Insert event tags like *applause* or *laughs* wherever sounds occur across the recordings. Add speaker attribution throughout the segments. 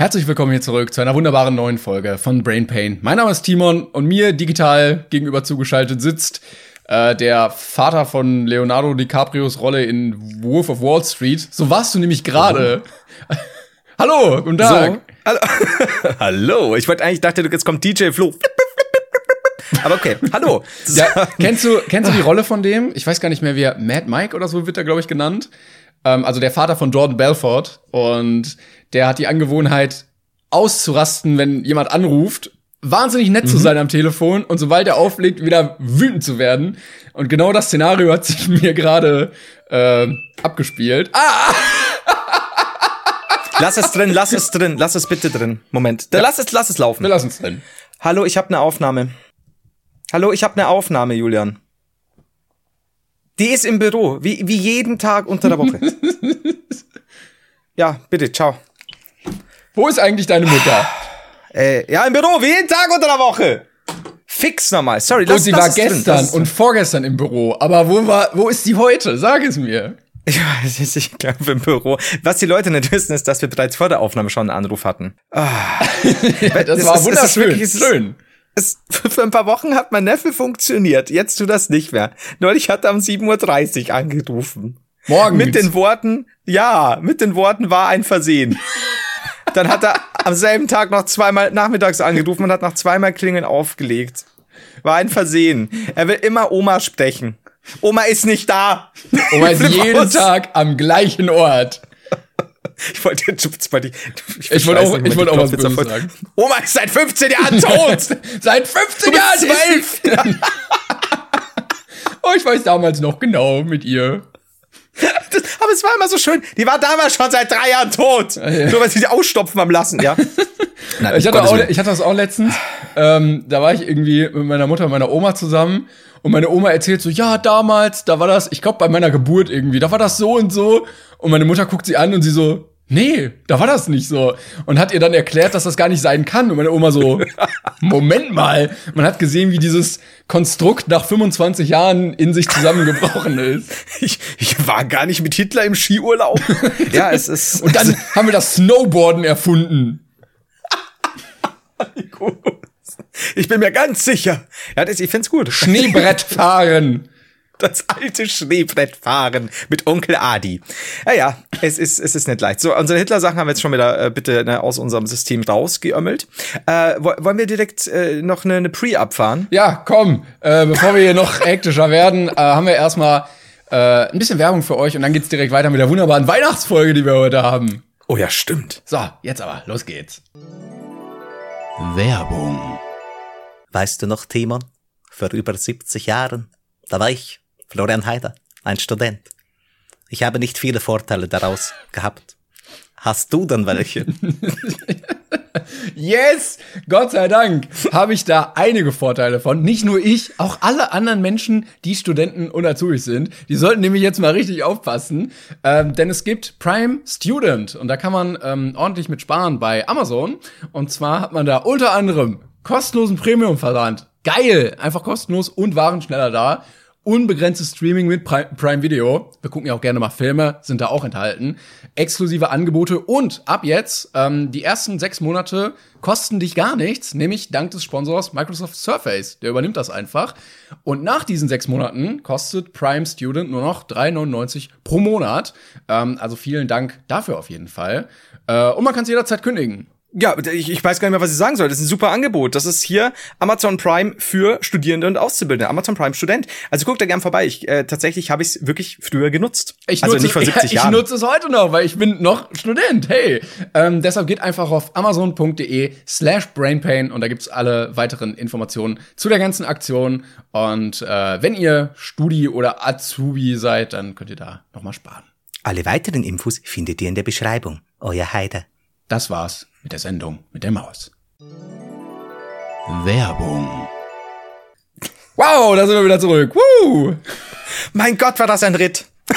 Speaker 1: Herzlich willkommen hier zurück zu einer wunderbaren neuen Folge von Brain Pain. Mein Name ist Timon und mir digital gegenüber zugeschaltet sitzt äh, der Vater von Leonardo DiCaprios Rolle in Wolf of Wall Street. So warst du nämlich gerade. *laughs* Hallo, guten Tag.
Speaker 2: So, hallo. *laughs* hallo. Ich wollte eigentlich dachte, jetzt kommt DJ Flo. Aber okay, hallo. *laughs*
Speaker 1: Ja, kennst du kennst du die Rolle von dem? Ich weiß gar nicht mehr, wer Mad Mike oder so wird er glaube ich genannt. Ähm, also der Vater von Jordan Belfort und der hat die Angewohnheit auszurasten, wenn jemand anruft, wahnsinnig nett mhm. zu sein am Telefon und sobald er auflegt, wieder wütend zu werden. Und genau das Szenario hat sich *laughs* mir gerade äh, abgespielt. Ah! *laughs*
Speaker 2: Lass es drin, lass es drin, lass es bitte drin. Moment. Ja. Lass es, lass es laufen.
Speaker 1: Wir lassen es drin.
Speaker 2: Hallo, ich habe eine Aufnahme. Hallo, ich habe eine Aufnahme, Julian. Die ist im Büro, wie, wie jeden Tag unter der Woche. *laughs* ja, bitte, ciao.
Speaker 1: Wo ist eigentlich deine Mutter?
Speaker 2: Äh, ja, im Büro, wie jeden Tag unter der Woche. Fix nochmal. Sorry,
Speaker 1: lass, und sie war gestern und vorgestern im Büro. Aber wo war, wo ist sie heute? Sag es mir.
Speaker 2: Ich weiß nicht, ich glaube im Büro. Was die Leute nicht wissen, ist, dass wir bereits vor der Aufnahme schon einen Anruf hatten.
Speaker 1: Ah. *laughs* ja, das, das, war ist, wunderschön. Wirklich, ist, schön.
Speaker 2: Es, für ein paar Wochen hat mein Neffe funktioniert. Jetzt tut das nicht mehr. Neulich hat er um 7.30 Uhr angerufen.
Speaker 1: Morgen.
Speaker 2: Mit den Worten, ja, mit den Worten war ein Versehen. Dann hat er am selben Tag noch zweimal nachmittags angerufen und hat nach zweimal Klingeln aufgelegt. War ein Versehen. Er will immer Oma sprechen. Oma ist nicht da.
Speaker 1: Oma *laughs* ist jeden aus. Tag am gleichen Ort.
Speaker 2: Ich wollte jetzt mal die.
Speaker 1: Ich, ich wollte auch, ich wollte auch was Böses sagen.
Speaker 2: Oma ist seit 15 Jahren tot! *laughs*
Speaker 1: seit 15 Jahren! Zwölf! *laughs* oh, ich weiß damals noch genau mit ihr.
Speaker 2: Aber es war immer so schön. Die war damals schon seit drei Jahren tot. Ah, ja. Nur weil sie die ausstopfen am Lassen, ja. *laughs*
Speaker 1: Nein, ich, hatte auch, ich hatte das auch letztens. Ähm, da war ich irgendwie mit meiner Mutter und meiner Oma zusammen. Und meine Oma erzählt so, ja, damals, da war das, ich glaube bei meiner Geburt irgendwie, da war das so und so. Und meine Mutter guckt sie an und sie so, nee, da war das nicht so. Und hat ihr dann erklärt, dass das gar nicht sein kann. Und meine Oma so, *laughs* Moment mal. Man hat gesehen, wie dieses Konstrukt nach 25 Jahren in sich zusammengebrochen ist. *laughs*
Speaker 2: Ich, ich war gar nicht mit Hitler im Skiurlaub. *laughs*
Speaker 1: ja, es ist. Und dann haben wir das Snowboarden erfunden.
Speaker 2: ich bin mir ganz sicher. Ja, das, ich find's gut.
Speaker 1: Schneebrettfahren.
Speaker 2: Das alte Schneebrettfahren mit Onkel Adi. Ja, ja, es ist, es ist nicht leicht. So, unsere Hitler-Sachen haben wir jetzt schon wieder äh, bitte ne, aus unserem System rausgeömmelt. Äh, wollen wir direkt äh, noch eine, eine Pre abfahren?
Speaker 1: Ja, komm. Äh, bevor wir hier noch hektischer werden, äh, haben wir erstmal äh, ein bisschen Werbung für euch und dann geht's direkt weiter mit der wunderbaren Weihnachtsfolge, die wir heute haben.
Speaker 2: Oh ja, stimmt.
Speaker 1: So, jetzt aber, los geht's.
Speaker 3: Werbung. Weißt du noch, Timon? Vor über 70 Jahren, da war ich Florian Heider, ein Student. Ich habe nicht viele Vorteile daraus gehabt. Hast du denn welche? *laughs*
Speaker 1: yes! Gott sei Dank habe ich da einige Vorteile von. Nicht nur ich, auch alle anderen Menschen, die Studenten und Azubis sind. Die sollten nämlich jetzt mal richtig aufpassen. Ähm, denn es gibt Prime Student und da kann man ähm, ordentlich mit sparen bei Amazon. Und zwar hat man da unter anderem kostenlosen Premium-Versand. Geil! Einfach kostenlos und Waren schneller da unbegrenztes Streaming mit Prime Video. Wir gucken ja auch gerne mal Filme, sind da auch enthalten. Exklusive Angebote und ab jetzt, ähm, die ersten sechs Monate kosten dich gar nichts, nämlich dank des Sponsors Microsoft Surface. Der übernimmt das einfach. Und nach diesen sechs Monaten kostet Prime Student nur noch 3,99 pro Monat. Ähm, also vielen Dank dafür auf jeden Fall. Äh, und man kann es jederzeit kündigen.
Speaker 2: Ja, ich, ich weiß gar nicht mehr, was ich sagen soll. Das ist ein super Angebot. Das ist hier Amazon Prime für Studierende und Auszubildende. Amazon Prime Student. Also guck da gern vorbei. Ich, äh, tatsächlich habe ich es wirklich früher genutzt.
Speaker 1: Ich also nutze, nicht vor 70 *laughs* ja, Jahren. Ich nutze es heute noch, weil ich bin noch Student. Hey, ähm, deshalb geht einfach auf amazon.de slash brainpain und da gibt's alle weiteren Informationen zu der ganzen Aktion. Und äh, wenn ihr Studi oder Azubi seid, dann könnt ihr da nochmal sparen.
Speaker 3: Alle weiteren Infos findet ihr in der Beschreibung. Euer Heider.
Speaker 1: Das war's mit der Sendung mit der Maus. Werbung. Wow, da sind wir wieder zurück. Woo!
Speaker 2: Mein Gott, war das ein Ritt. *laughs*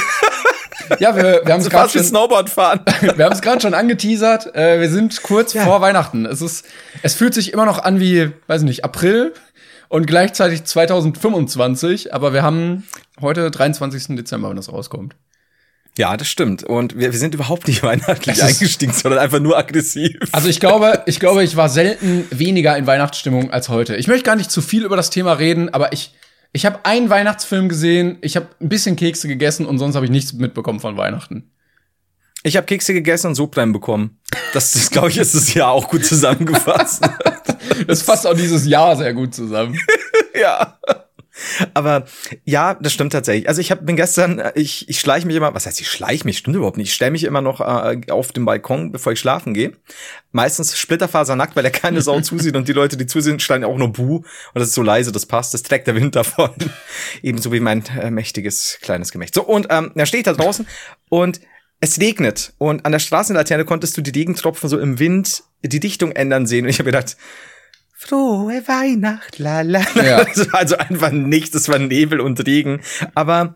Speaker 1: Ja, wir, wir haben es gerade schon,
Speaker 2: Snowboard fahren. *laughs*
Speaker 1: wir haben es gerade schon angeteasert. Äh, wir sind kurz vor Weihnachten. Es ist, es fühlt sich immer noch an wie, weiß ich nicht, April und gleichzeitig 2025. Aber wir haben heute 23. Dezember, wenn das rauskommt.
Speaker 2: Ja, das stimmt. Und wir, wir sind überhaupt nicht weihnachtlich eingestiegen, sondern einfach nur aggressiv.
Speaker 1: Also ich glaube, ich glaube, ich war selten weniger in Weihnachtsstimmung als heute. Ich möchte gar nicht zu viel über das Thema reden, aber ich, ich habe einen Weihnachtsfilm gesehen, ich habe ein bisschen Kekse gegessen und sonst habe ich nichts mitbekommen von Weihnachten.
Speaker 2: Ich habe Kekse gegessen und Sodbrennen bekommen. Das, das glaube ich, ist das Jahr auch gut zusammengefasst. *laughs*
Speaker 1: Das fasst auch dieses Jahr sehr gut zusammen. *laughs*
Speaker 2: ja. Aber ja, das stimmt tatsächlich. Also ich hab, bin gestern, ich, ich schleiche mich immer, was heißt ich schleiche mich? Stimmt überhaupt nicht. Ich stelle mich immer noch äh, auf dem Balkon, bevor ich schlafen gehe. Meistens splitterfasernackt, weil der keine Sau *laughs* zusieht und die Leute, die zusehen, schreien auch nur Buh. Und das ist so leise, das passt. Das trägt der Wind davon. *laughs* Ebenso wie mein äh, mächtiges kleines Gemächt. So, und ähm, da stehe ich da draußen und es regnet. Und an der Straßenlaterne konntest du die Regentropfen so im Wind die Dichtung ändern sehen. Und ich habe gedacht, Frohe Weihnacht, la la.
Speaker 1: Ja.
Speaker 2: War *laughs* also einfach nichts, das war Nebel und Regen. Aber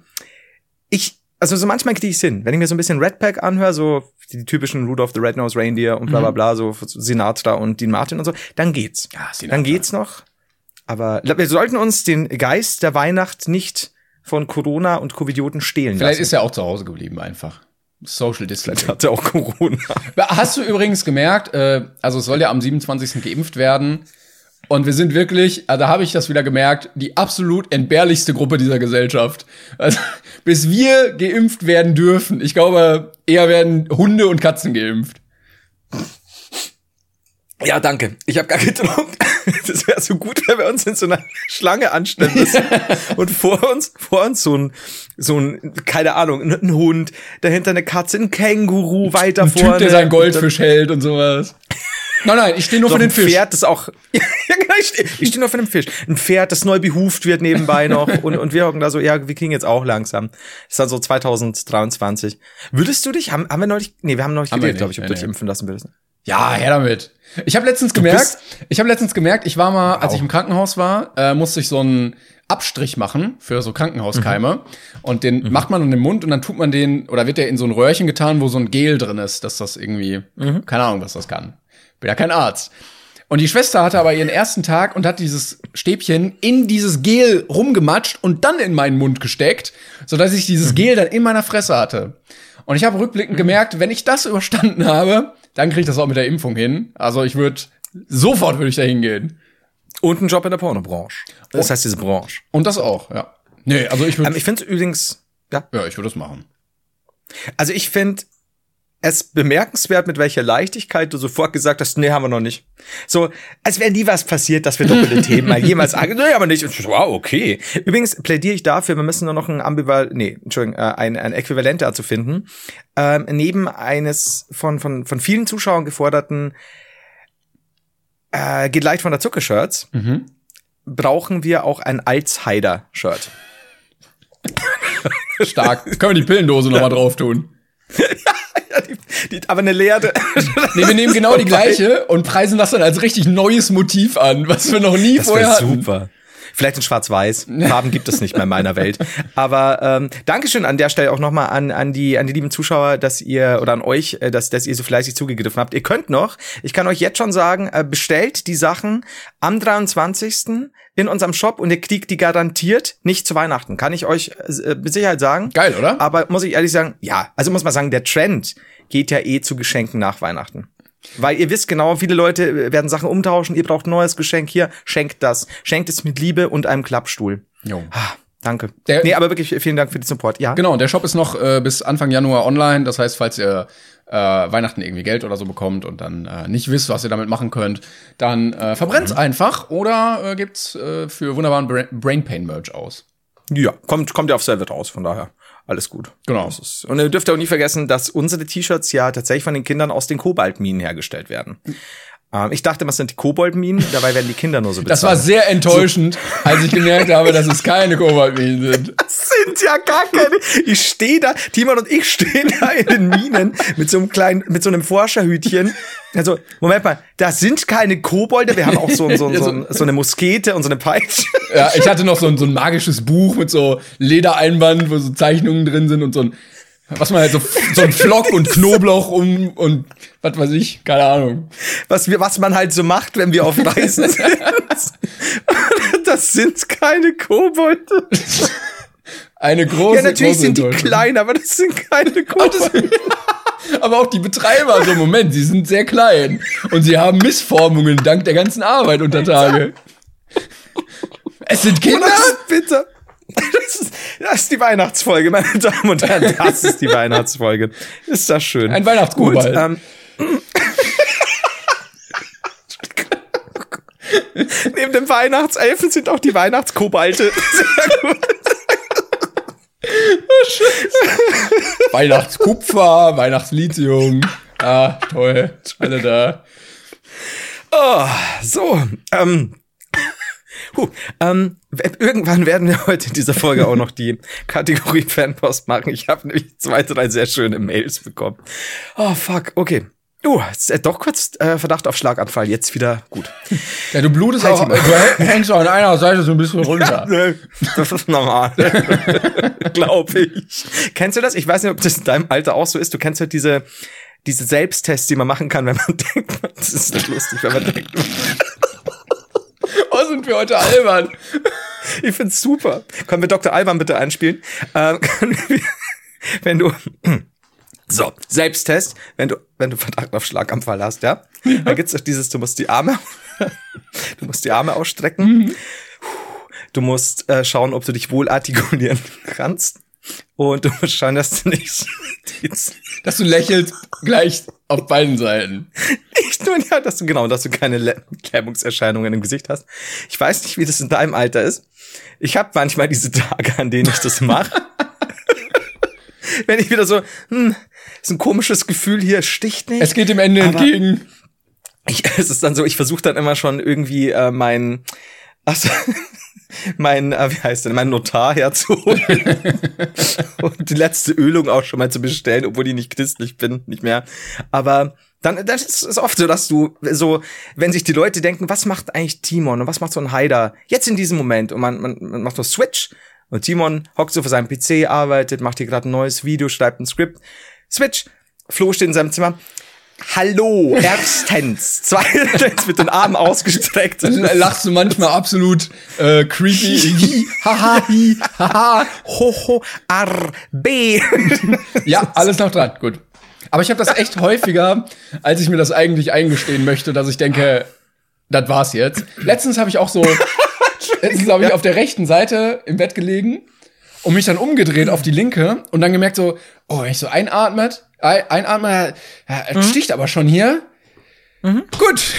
Speaker 2: ich, also so manchmal kriege ich hin. Wenn ich mir so ein bisschen Red Pack anhöre, so die typischen Rudolph the Red-Nosed Reindeer und bla bla bla, so Sinatra und Dean Martin und so, dann geht's.
Speaker 1: Ja, Sinatra.
Speaker 2: Dann geht's noch. Aber wir sollten uns den Geist der Weihnacht nicht von Corona und Covidioten stehlen
Speaker 1: Vielleicht
Speaker 2: lassen.
Speaker 1: ist er auch zu Hause geblieben einfach. Social Distancing.
Speaker 2: hat er auch Corona. *laughs*
Speaker 1: Hast du übrigens gemerkt, äh, also es soll ja am 27. geimpft werden. Und wir sind wirklich, also da habe ich das wieder gemerkt, die absolut entbehrlichste Gruppe dieser Gesellschaft. Also, *laughs* bis wir geimpft werden dürfen, ich glaube, eher werden Hunde und Katzen geimpft.
Speaker 2: Ja, danke. Ich habe gar gedruckt. *laughs* Das wäre so gut, wenn wir uns in so einer Schlange anstellen müssen. *laughs* und vor uns, vor uns so ein, so ein, keine Ahnung, ein, ein Hund, dahinter eine Katze, ein Känguru, weiter
Speaker 1: Ein
Speaker 2: vorne.
Speaker 1: Typ, der seinen Goldfisch hält und sowas. Nein, nein, ich stehe nur
Speaker 2: So
Speaker 1: für
Speaker 2: ein
Speaker 1: den Fisch.
Speaker 2: Pferd, das auch. *laughs* ich stehe steh nur für den Fisch. Ein Pferd, das neu behuft wird nebenbei *laughs* noch. Und, und wir hocken da so, ja, wir kriegen jetzt auch langsam. Das ist dann so 2023. Würdest du dich, haben, haben wir neulich, nee, wir haben neulich
Speaker 1: Haben
Speaker 2: geredet, glaube ich, ob du
Speaker 1: nee,
Speaker 2: dich
Speaker 1: nee.
Speaker 2: impfen lassen würdest.
Speaker 1: Ja, her damit. Ich habe letztens gemerkt, ich habe letztens gemerkt, ich war mal, als ich im Krankenhaus war, äh, musste ich so einen Abstrich machen für so Krankenhauskeime und den macht man in den Mund und dann tut man den oder wird der in so ein Röhrchen getan, wo so ein Gel drin ist, dass das irgendwie keine Ahnung, was das kann. Bin ja kein Arzt. Und die Schwester hatte aber ihren ersten Tag und hat dieses Stäbchen in dieses Gel rumgematscht und dann in meinen Mund gesteckt, sodass ich dieses Gel dann in meiner Fresse hatte. Und ich habe rückblickend gemerkt, wenn ich das überstanden habe, dann kriege ich das auch mit der Impfung hin. Also ich würde sofort würde ich da hingehen.
Speaker 2: Und einen Job in der Pornobranche. Das heißt diese Branche.
Speaker 1: Und das auch, ja. Nee, also ich würde
Speaker 2: Ähm, ich finde übrigens, ja,
Speaker 1: ja, ich würde das machen.
Speaker 2: also ich finde es bemerkenswert, mit welcher Leichtigkeit du sofort gesagt hast, nee, haben wir noch nicht. So, als wäre nie was passiert, dass wir doppelte *laughs* Themen mal jemals sagen, nee, aber nicht. Wow, okay. Übrigens plädiere ich dafür, wir müssen nur noch ein Ambival, nee, Entschuldigung, äh, ein, ein Äquivalent dazu finden. Ähm, neben eines von, von, von vielen Zuschauern geforderten äh, geht leicht von der Zuckershirts, brauchen wir auch ein Alzheider-Shirt.
Speaker 1: Stark. Können wir die Pillendose noch mal drauf tun? *laughs*
Speaker 2: Die, die, aber eine leere. *laughs*
Speaker 1: Nee, wir nehmen genau die gleiche und preisen das dann als richtig neues Motiv an, was wir noch nie
Speaker 2: Das
Speaker 1: vorher hatten.
Speaker 2: super. Vielleicht in Schwarz-Weiß. Farben gibt es nicht mehr in meiner Welt. Aber ähm, Dankeschön an der Stelle auch nochmal an, an, die, an die lieben Zuschauer, dass ihr, oder an euch, äh, dass, dass ihr so fleißig zugegriffen habt. Ihr könnt noch, ich kann euch jetzt schon sagen, äh, bestellt die Sachen am 23. in unserem Shop und ihr kriegt die garantiert nicht zu Weihnachten. Kann ich euch äh, mit Sicherheit sagen.
Speaker 1: Geil, oder?
Speaker 2: Aber muss ich ehrlich sagen, ja. Also muss man sagen, der Trend geht ja eh zu Geschenken nach Weihnachten. Weil ihr wisst genau, viele Leute werden Sachen umtauschen, ihr braucht ein neues Geschenk hier, schenkt das. Schenkt es mit Liebe und einem Klappstuhl.
Speaker 1: Jo.
Speaker 2: Ah, danke.
Speaker 1: Der-
Speaker 2: nee, aber wirklich vielen Dank für den Support. Ja.
Speaker 1: Genau, der Shop ist noch äh, bis Anfang Januar online. Das heißt, falls ihr äh, Weihnachten irgendwie Geld oder so bekommt und dann äh, nicht wisst, was ihr damit machen könnt, dann äh, verbrennt's einfach oder äh, gibt's äh, für wunderbaren Bra Brain Pain Merch aus.
Speaker 2: Ja, kommt, kommt ja auf Servet raus, von daher. Alles gut.
Speaker 1: Genau.
Speaker 2: Ist, und ihr dürft auch nie vergessen, dass unsere T-Shirts ja tatsächlich von den Kindern aus den Kobaltminen hergestellt werden. Ähm, ich dachte, das sind die Koboldminen, dabei werden die Kinder nur so bezahlt.
Speaker 1: Das war sehr enttäuschend, als ich gemerkt habe, dass es keine Kobaltminen sind. *laughs*
Speaker 2: Das sind ja gar keine. Ich stehe da, Timon und ich stehen da in den Minen mit so einem kleinen, mit so einem Forscherhütchen. Also, Moment mal, das sind keine Kobolde, wir haben auch so, so, so, so eine Muskete und so eine Peitsche.
Speaker 1: Ja, ich hatte noch so ein, so ein magisches Buch mit so Ledereinband, wo so Zeichnungen drin sind und so ein, was man halt so, so ein Flock und Knoblauch um und was weiß ich, keine Ahnung.
Speaker 2: Was, wir, was man halt so macht, wenn wir auf Reisen *laughs* sind. Das sind keine Kobolde.
Speaker 1: Eine große,
Speaker 2: Ja, natürlich
Speaker 1: große
Speaker 2: sind die klein, aber das sind keine Kobolde. *laughs*
Speaker 1: Aber auch die Betreiber, so Moment, sie sind sehr klein. Und sie haben Missformungen dank der ganzen Arbeit unter Tage. Es sind Kinder?
Speaker 2: Bitter. *laughs* Das ist, das ist die Weihnachtsfolge, meine Damen und Herren. Das ist die Weihnachtsfolge. Ist das schön.
Speaker 1: Ein Weihnachtskobalt.
Speaker 2: Gut, ähm, *laughs* Neben dem Weihnachtselfen sind auch die Weihnachtskobalte. Sehr gut.
Speaker 1: Weihnachtskupfer, Weihnachtslithium. Ah, toll. Alle da.
Speaker 2: Oh, so, ähm, huh, ähm, irgendwann werden wir heute in dieser Folge auch noch die Kategorie Fanpost machen. Ich habe nämlich zwei, drei sehr schöne Mails bekommen. Oh, fuck, okay. Uh, ist, äh, doch kurz äh, Verdacht auf Schlaganfall, jetzt wieder gut.
Speaker 1: Ja, du blutest
Speaker 2: Halt
Speaker 1: auch,
Speaker 2: Maul.
Speaker 1: du hängst auch an einer Seite so ein bisschen *laughs* runter.
Speaker 2: Nö, Das ist normal. *laughs* Glaube ich. Kennst du das? Ich weiß nicht, ob das in deinem Alter auch so ist. Du kennst halt diese, diese Selbsttests, die man machen kann, wenn man *laughs* denkt, das ist nicht lustig, wenn man denkt,
Speaker 1: Oh, sind wir heute albern. *laughs*
Speaker 2: Ich find's super. Können wir Dr. Alban bitte einspielen? Ähm, *laughs* wir, wenn du *clears throat* so Selbsttest, wenn du wenn du Verdacht auf Schlaganfall hast, ja, dann gibt's doch dieses, du musst die Arme, *laughs* du musst die Arme ausstrecken, du musst äh, schauen, ob du dich wohl artikulieren kannst und du musst schauen, dass du nicht
Speaker 1: Dass du lächelst gleich auf beiden Seiten. *laughs*
Speaker 2: nicht nur ja, dass du genau, dass du keine Lä- Lähmungserscheinungen im Gesicht hast. Ich weiß nicht, wie das in deinem Alter ist. Ich habe manchmal diese Tage, an denen ich das mache. *laughs* Wenn ich wieder so, hm, ist ein komisches Gefühl hier, sticht nicht.
Speaker 1: Es geht dem Ende entgegen.
Speaker 2: ich, *laughs* es ist dann so, ich versuche dann immer schon irgendwie äh, mein, also, mein, äh, wie heißt denn, mein Notar herzuholen *laughs* und die letzte Ölung auch schon mal zu bestellen, obwohl ich nicht christlich bin, nicht mehr. Aber dann, das ist, oft so, dass du so, wenn sich die Leute denken, was macht eigentlich Timon und was macht so ein Haider jetzt in diesem Moment und man, man, man macht so Switch und Timon hockt so vor seinem PC, arbeitet, macht hier gerade ein neues Video, schreibt ein Skript. Switch, Flo steht in seinem Zimmer. Hallo, erstens. *laughs* Zweitens mit den Armen ausgestreckt.
Speaker 1: Dann lachst du manchmal absolut äh, creepy. Haha, hi, haha.
Speaker 2: Hoho, ar, b. *laughs*
Speaker 1: Ja, alles noch dran. Gut. Aber ich habe das echt häufiger, als ich mir das eigentlich eingestehen möchte, dass ich denke, das war's jetzt. Letztens habe ich auch so, *laughs* letztens glaube ich, auf der rechten Seite im Bett gelegen und mich dann umgedreht auf die linke und dann gemerkt so, oh, wenn ich so einatmet, ein- einatme, ja, es sticht aber schon hier. Gut.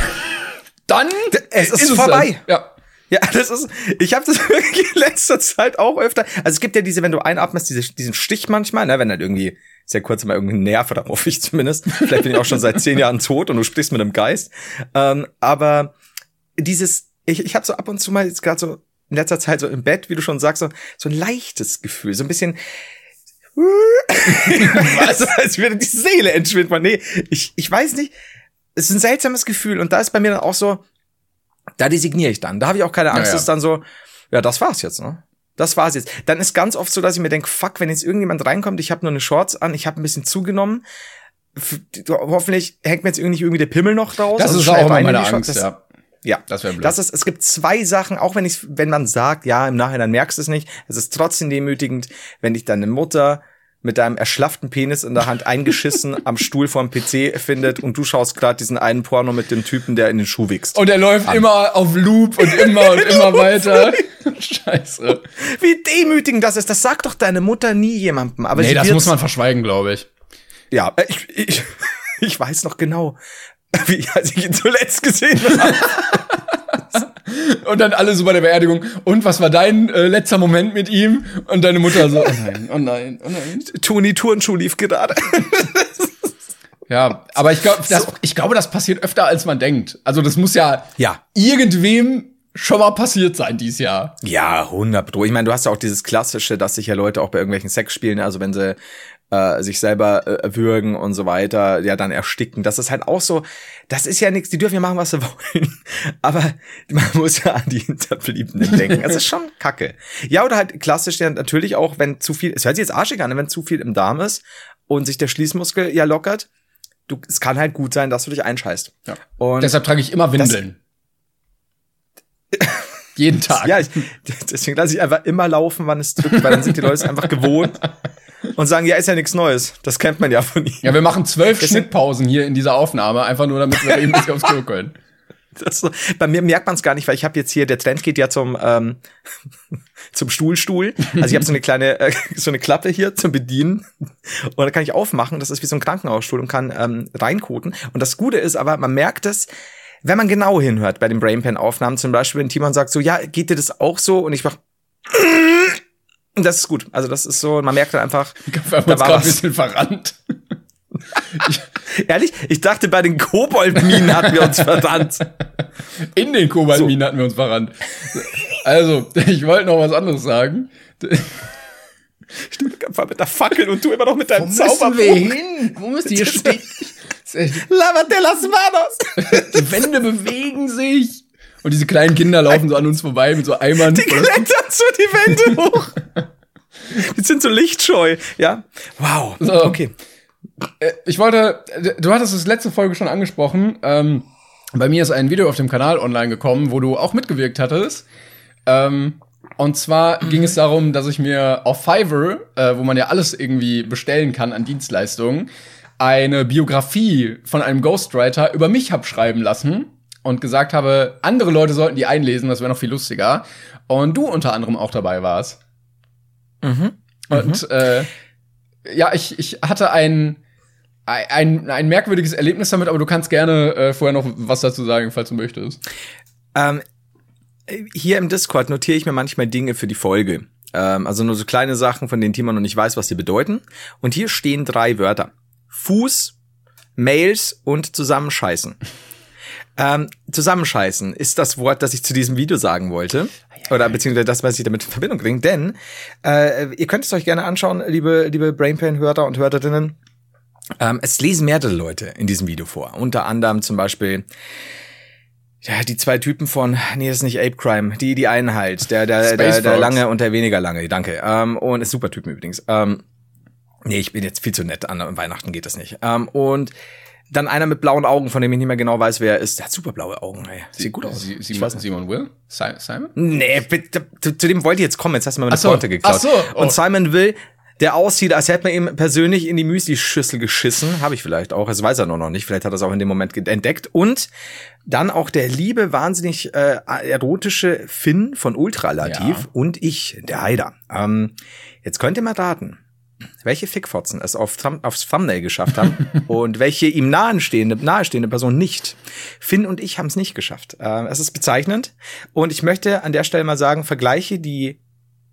Speaker 1: Dann
Speaker 2: Es ist vorbei.
Speaker 1: Das. Ja.
Speaker 2: Ja, das ist, ich habe das *laughs* wirklich in letzter Zeit auch öfter. Also es gibt ja diese, wenn du einatmest, diese, diesen Stich manchmal, ne, wenn halt irgendwie sehr kurz mal irgendein Nerv oder *laughs* hoffe ich zumindest. Vielleicht bin ich auch schon seit zehn Jahren tot und du sprichst mit einem Geist. Ähm, aber dieses, ich, ich habe so ab und zu mal jetzt gerade so in letzter Zeit so im Bett, wie du schon sagst, so, so ein leichtes Gefühl, so ein bisschen Was? *laughs* Als würde die Seele entschwinden. Man, Nee, ich, ich weiß nicht. Es ist ein seltsames Gefühl und da ist bei mir dann auch so, da designiere ich dann. Da habe ich auch keine Angst,
Speaker 1: Ja, ja.
Speaker 2: dass dann so, ja, das war's jetzt, ne? Das war's jetzt. Dann ist ganz oft so, dass ich mir denke, fuck, wenn jetzt irgendjemand reinkommt, ich habe nur eine Shorts an, ich habe ein bisschen zugenommen. Hoffentlich hängt mir jetzt irgendwie, irgendwie der Pimmel noch raus.
Speaker 1: Das
Speaker 2: Also
Speaker 1: ist auch immer meine
Speaker 2: Shorts.
Speaker 1: Angst,
Speaker 2: Das-
Speaker 1: ja.
Speaker 2: Ja,
Speaker 1: Das wär blöd.
Speaker 2: Das ist, es gibt zwei Sachen, auch wenn ich, wenn man sagt, ja, im Nachhinein merkst du es nicht, es ist trotzdem demütigend, wenn dich deine Mutter mit deinem erschlafften Penis in der Hand eingeschissen am Stuhl vorm PC findet und du schaust gerade diesen einen Porno mit dem Typen, der in den Schuh wächst.
Speaker 1: Und er läuft immer auf Loop und immer und *laughs* immer weiter. *laughs* Scheiße.
Speaker 2: Wie demütigend das ist, das sagt doch deine Mutter nie jemandem. Aber
Speaker 1: Nee, das muss man verschweigen, glaube ich.
Speaker 2: Ja, äh, ich, ich, *laughs* ich weiß noch genau, *laughs* wie als ich ihn zuletzt gesehen habe.
Speaker 1: Und dann alle so bei der Beerdigung. Und was war dein äh, letzter Moment mit ihm? Und deine Mutter so, oh nein, oh nein, oh nein.
Speaker 2: Toni Turnschuh lief gerade. *laughs*
Speaker 1: Ja, aber ich glaube, das, ich glaube, das passiert öfter, als man denkt. Also das muss ja,
Speaker 2: Ja.
Speaker 1: irgendwem schon mal passiert sein dieses Jahr.
Speaker 2: Ja, 100 Pro. Ich meine, du hast ja auch dieses klassische, dass sich ja Leute auch bei irgendwelchen Sexspielen, also wenn sie äh, sich selber äh, würgen und so weiter, ja dann ersticken. Das ist halt auch so, das ist ja nichts, die dürfen ja machen, was sie *laughs* wollen. Aber man muss ja an die Hinterbliebenen *laughs* denken. Es ist schon kacke. Ja, oder halt klassisch ja natürlich auch, wenn zu viel, es hört sich jetzt arschig an, wenn zu viel im Darm ist und sich der Schließmuskel ja lockert. Du, es kann halt gut sein, dass du dich einscheißt.
Speaker 1: Ja.
Speaker 2: Und
Speaker 1: Deshalb trage ich immer Windeln. Jeden Tag. *laughs*
Speaker 2: Ja, ich, deswegen lasse ich einfach immer laufen, wann es drückt, weil dann sind die Leute einfach gewohnt und sagen, ja, ist ja nichts Neues. Das kennt man ja von ihnen.
Speaker 1: Ja, wir machen zwölf Schnittpausen hier in dieser Aufnahme, einfach nur damit wir eben nicht aufs Klo können.
Speaker 2: Das, so- bei mir merkt man es gar nicht, weil ich habe jetzt hier, der Trend geht ja zum ähm, *laughs* zum Stuhlstuhl. Also ich habe so eine kleine äh, so eine Klappe hier zum Bedienen und da kann ich aufmachen. Das ist wie so ein Krankenhausstuhl und kann ähm, reinkoten. Und das Gute ist aber, man merkt es, wenn man genau hinhört bei den Brainpan-Aufnahmen, zum Beispiel, wenn Timon sagt so, ja, geht dir das auch so? Und ich mach das ist gut. Also das ist so, man merkt dann einfach, da war
Speaker 1: gerade ein
Speaker 2: was.
Speaker 1: bisschen verrannt. *laughs*
Speaker 2: Ehrlich, ich dachte, bei den Koboldminen hatten wir uns verdammt.
Speaker 1: In den Kobaltminen hatten wir uns verrannt. Also, ich wollte noch was anderes sagen.
Speaker 2: Einfach mit der Fackel und du immer noch mit deinem
Speaker 1: Wo müssen wir hin? Wo müssen wir stehen? *laughs*
Speaker 2: Lava de las Manos.
Speaker 1: Die Wände bewegen sich. Und diese kleinen Kinder laufen so an uns vorbei mit so Eimern.
Speaker 2: Die klettern so die Wände hoch. Die sind so lichtscheu. Ja. Wow.
Speaker 1: So.
Speaker 2: Okay.
Speaker 1: Ich wollte, du hattest es letzte Folge schon angesprochen. Ähm, bei mir ist ein Video auf dem Kanal online gekommen, wo du auch mitgewirkt hattest. Ähm, und zwar ging es darum, dass ich mir auf Fiverr, äh, wo man ja alles irgendwie bestellen kann an Dienstleistungen, eine Biografie von einem Ghostwriter über mich hab schreiben lassen und gesagt habe, andere Leute sollten die einlesen, das wäre noch viel lustiger. Und du unter anderem auch dabei warst. Und äh, ja, ich, ich hatte ein, ein, ein merkwürdiges Erlebnis damit, aber du kannst gerne äh, vorher noch was dazu sagen, falls du möchtest.
Speaker 2: Ähm, hier im Discord notiere ich mir manchmal Dinge für die Folge. Ähm, also nur so kleine Sachen, von denen Timon noch nicht weiß, was sie bedeuten. Und hier stehen drei Wörter. Fuß, Mails und Zusammenscheißen. Ähm, zusammenscheißen ist das Wort, das ich zu diesem Video sagen wollte. Oder beziehungsweise das, was ich damit in Verbindung bringe. Denn äh, ihr könnt es euch gerne anschauen, liebe, liebe Brainpan-Hörer und Hörerinnen. Ähm, es lesen mehrere Leute in diesem Video vor. Unter anderem zum Beispiel ja, die zwei Typen von, nee, das ist nicht Ape Crime, die, die einen halt, der, der, der, der lange und der weniger lange, danke. Ähm, und ist super Typen übrigens. Ähm, nee, ich bin jetzt viel zu nett, an Weihnachten geht das nicht. Ähm, und dann einer mit blauen Augen, von dem ich nicht mehr genau weiß, wer er ist. Der hat super blaue Augen, ey. Sieht gut aus.
Speaker 1: Sie,
Speaker 2: Ich
Speaker 1: Simon. Simon Will? Si- Simon?
Speaker 2: Nee, bitte, zu, zu dem wollte ich jetzt kommen. Jetzt hast du mir meine
Speaker 1: Ach so.
Speaker 2: Worte geklaut.
Speaker 1: Ach so. Oh.
Speaker 2: Und Simon Will, der aussieht, als hätte man ihm persönlich in die Müsli-Schüssel geschissen. Habe ich vielleicht auch. Das weiß er nur noch nicht. Vielleicht hat er es auch in dem Moment entdeckt. Und dann auch der liebe, wahnsinnig äh, erotische Finn von Ultralativ
Speaker 1: Ja.
Speaker 2: und ich, der Heider. Ähm, jetzt könnt ihr mal raten, welche Fickfotzen es auf Thumb aufs Thumbnail geschafft haben *laughs* und welche ihm nahestehende, nahestehende Person nicht. Finn und ich haben es nicht geschafft. Äh, es ist bezeichnend. Und ich möchte an der Stelle mal sagen, vergleiche die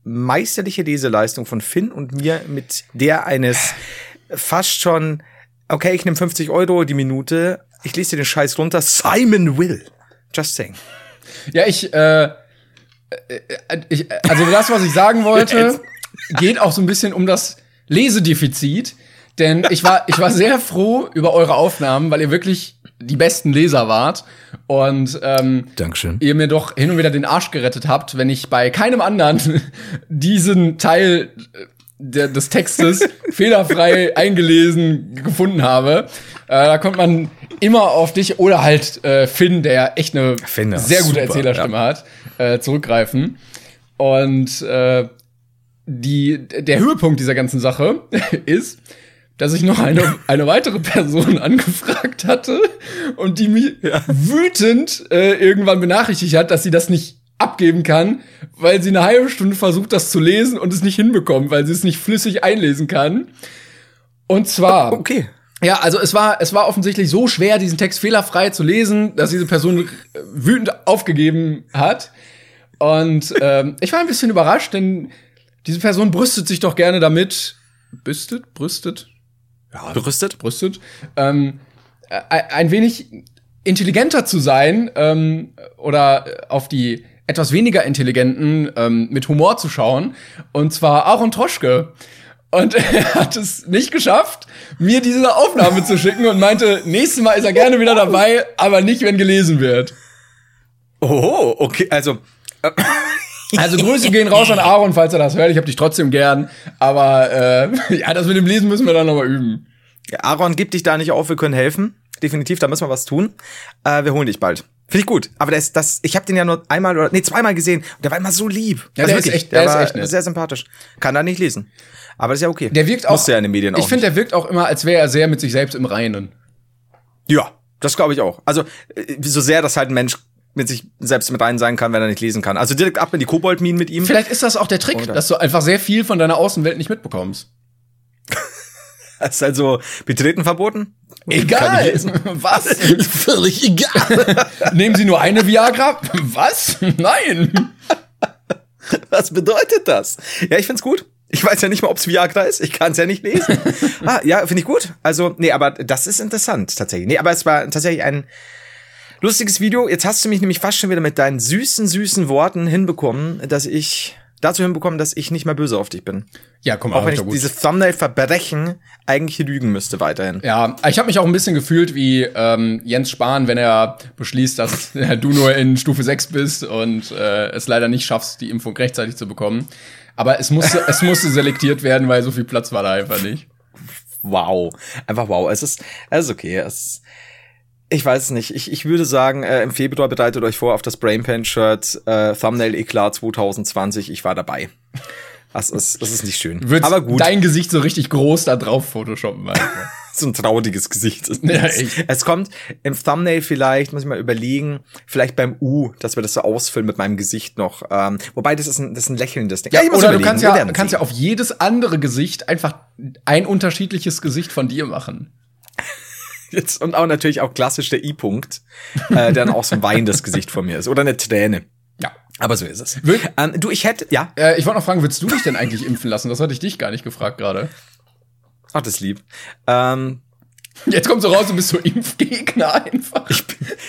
Speaker 2: meisterliche Leseleistung von Finn und mir mit der eines fast schon, okay, ich nehme 50 Euro die Minute, ich lese dir den Scheiß runter, Simon Will. Just saying.
Speaker 1: Ja, ich, äh, äh, ich, also das, was ich sagen *laughs* wollte, geht auch so ein bisschen um das Lesedefizit. Denn ich war, ich war sehr froh über eure Aufnahmen, weil ihr wirklich die besten Leser wart. Und ähm,
Speaker 2: Dankeschön.
Speaker 1: ihr mir doch hin und wieder den Arsch gerettet habt, wenn ich bei keinem anderen *laughs* diesen Teil äh, der, des Textes *laughs* fehlerfrei eingelesen gefunden habe. Äh, da kommt man immer auf dich oder halt äh, Finn, der echt eine
Speaker 2: Finn, ja,
Speaker 1: sehr gute
Speaker 2: super,
Speaker 1: Erzählerstimme hat, äh, zurückgreifen. Und äh, die, der Höhepunkt dieser ganzen Sache *laughs* ist, dass ich noch eine, eine weitere Person *laughs* angefragt hatte und die mich wütend äh, irgendwann benachrichtigt hat, dass sie das nicht abgeben kann, weil sie eine halbe Stunde versucht, das zu lesen und es nicht hinbekommt, weil sie es nicht flüssig einlesen kann. Und zwar,
Speaker 2: Okay.
Speaker 1: ja, also es war, es war offensichtlich so schwer, diesen Text fehlerfrei zu lesen, dass diese Person wütend aufgegeben hat. Und ähm, ich war ein bisschen überrascht, denn diese Person brüstet sich doch gerne damit. Büstet? Brüstet? ja,
Speaker 2: Berüstet?
Speaker 1: brüstet, ähm, äh, ein wenig intelligenter zu sein ähm, oder auf die etwas weniger intelligenten ähm, mit Humor zu schauen. Und zwar Aaron Troschke. Und *laughs* er hat es nicht geschafft, mir diese Aufnahme zu schicken und meinte, nächstes Mal ist er gerne wieder dabei, aber nicht, wenn gelesen wird.
Speaker 2: Oh, okay, also
Speaker 1: Also Grüße gehen raus an Aaron, falls er das hört. Ich hab dich trotzdem gern. Aber äh, *laughs* ja, das mit dem Lesen müssen wir dann nochmal üben.
Speaker 2: Ja, Aaron, gib dich da nicht auf, wir können helfen. Definitiv, da müssen wir was tun. Äh, wir holen dich bald. Finde ich gut. Aber das, das, ich habe den ja nur einmal oder nee, zweimal gesehen. Und der war immer so lieb.
Speaker 1: Ja, der ist echt- der
Speaker 2: der
Speaker 1: ist
Speaker 2: war
Speaker 1: echt nett.
Speaker 2: sehr sympathisch. Kann da nicht lesen. Aber das ist ja okay.
Speaker 1: Der wirkt auch.
Speaker 2: Ja in den Medien auch.
Speaker 1: ich finde, der wirkt auch immer, als wäre er sehr mit sich selbst im Reinen.
Speaker 2: Ja, das glaube ich auch. Also, äh, so sehr das halt ein Mensch mit sich selbst mit rein sein kann, wenn er nicht lesen kann. Also direkt ab in die Koboldminen mit ihm.
Speaker 1: Vielleicht ist das auch der Trick,
Speaker 2: Oder?
Speaker 1: dass du einfach sehr viel von deiner Außenwelt nicht mitbekommst.
Speaker 2: Das *laughs* ist also betreten verboten.
Speaker 1: Egal. *laughs* Was? *laughs*
Speaker 2: Völlig egal.
Speaker 1: Nehmen Sie nur eine Viagra? Was? Nein.
Speaker 2: Was bedeutet das? Ja, ich find's gut. Ich weiß ja nicht mal, ob's Viagra ist. Ich kann's ja nicht lesen. ah, ja, finde ich gut. Also, nee, aber das ist interessant tatsächlich. Nee, aber es war tatsächlich ein lustiges Video. Jetzt hast du mich nämlich fast schon wieder mit deinen süßen, süßen Worten hinbekommen, dass ich dazu hinbekommen, dass ich nicht mehr böse auf dich bin.
Speaker 1: Ja, komm mal,
Speaker 2: Auch wenn
Speaker 1: ist
Speaker 2: ich
Speaker 1: gut.
Speaker 2: dieses Thumbnail-Verbrechen eigentlich lügen müsste weiterhin.
Speaker 1: Ja, ich habe mich auch ein bisschen gefühlt wie ähm, Jens Spahn, wenn er beschließt, dass *laughs* du nur in Stufe 6 bist und äh, es leider nicht schaffst, die Impfung rechtzeitig zu bekommen. Aber es musste, es musste selektiert werden, weil so viel Platz war da einfach nicht.
Speaker 2: Wow. Einfach wow. Es ist, es ist okay. Es, ich weiß es nicht. Ich, ich würde sagen, äh, im Februar bereitet euch vor auf das Brainpan-Shirt äh, Thumbnail Eklat 2020. Ich war dabei. Das ist, das ist nicht schön.
Speaker 1: Würdest
Speaker 2: Aber gut,
Speaker 1: dein Gesicht so richtig groß da drauf photoshoppen. *laughs*
Speaker 2: So ein trauriges Gesicht. *laughs*
Speaker 1: Ja,
Speaker 2: es kommt im Thumbnail vielleicht, muss ich mal überlegen, vielleicht beim U, dass wir das so ausfüllen mit meinem Gesicht noch. Ähm, wobei, das ist ein, das ist ein lächelndes Ding.
Speaker 1: Ja,
Speaker 2: ich muss
Speaker 1: oder du kannst ja, kannst ja auf jedes andere Gesicht einfach ein unterschiedliches Gesicht von dir machen.
Speaker 2: Jetzt, und auch natürlich auch klassisch der I-Punkt, äh, der dann auch so ein weinendes Gesicht von mir ist. Oder eine Träne.
Speaker 1: Ja.
Speaker 2: Aber so ist es. Ähm, du, ich hätte, ja.
Speaker 1: Äh, ich wollte noch fragen, würdest du dich denn eigentlich impfen lassen? Das hatte ich dich gar nicht gefragt gerade.
Speaker 2: Ach, das ist lieb. Ähm,
Speaker 1: Jetzt kommt so raus, du bist so Impfgegner einfach.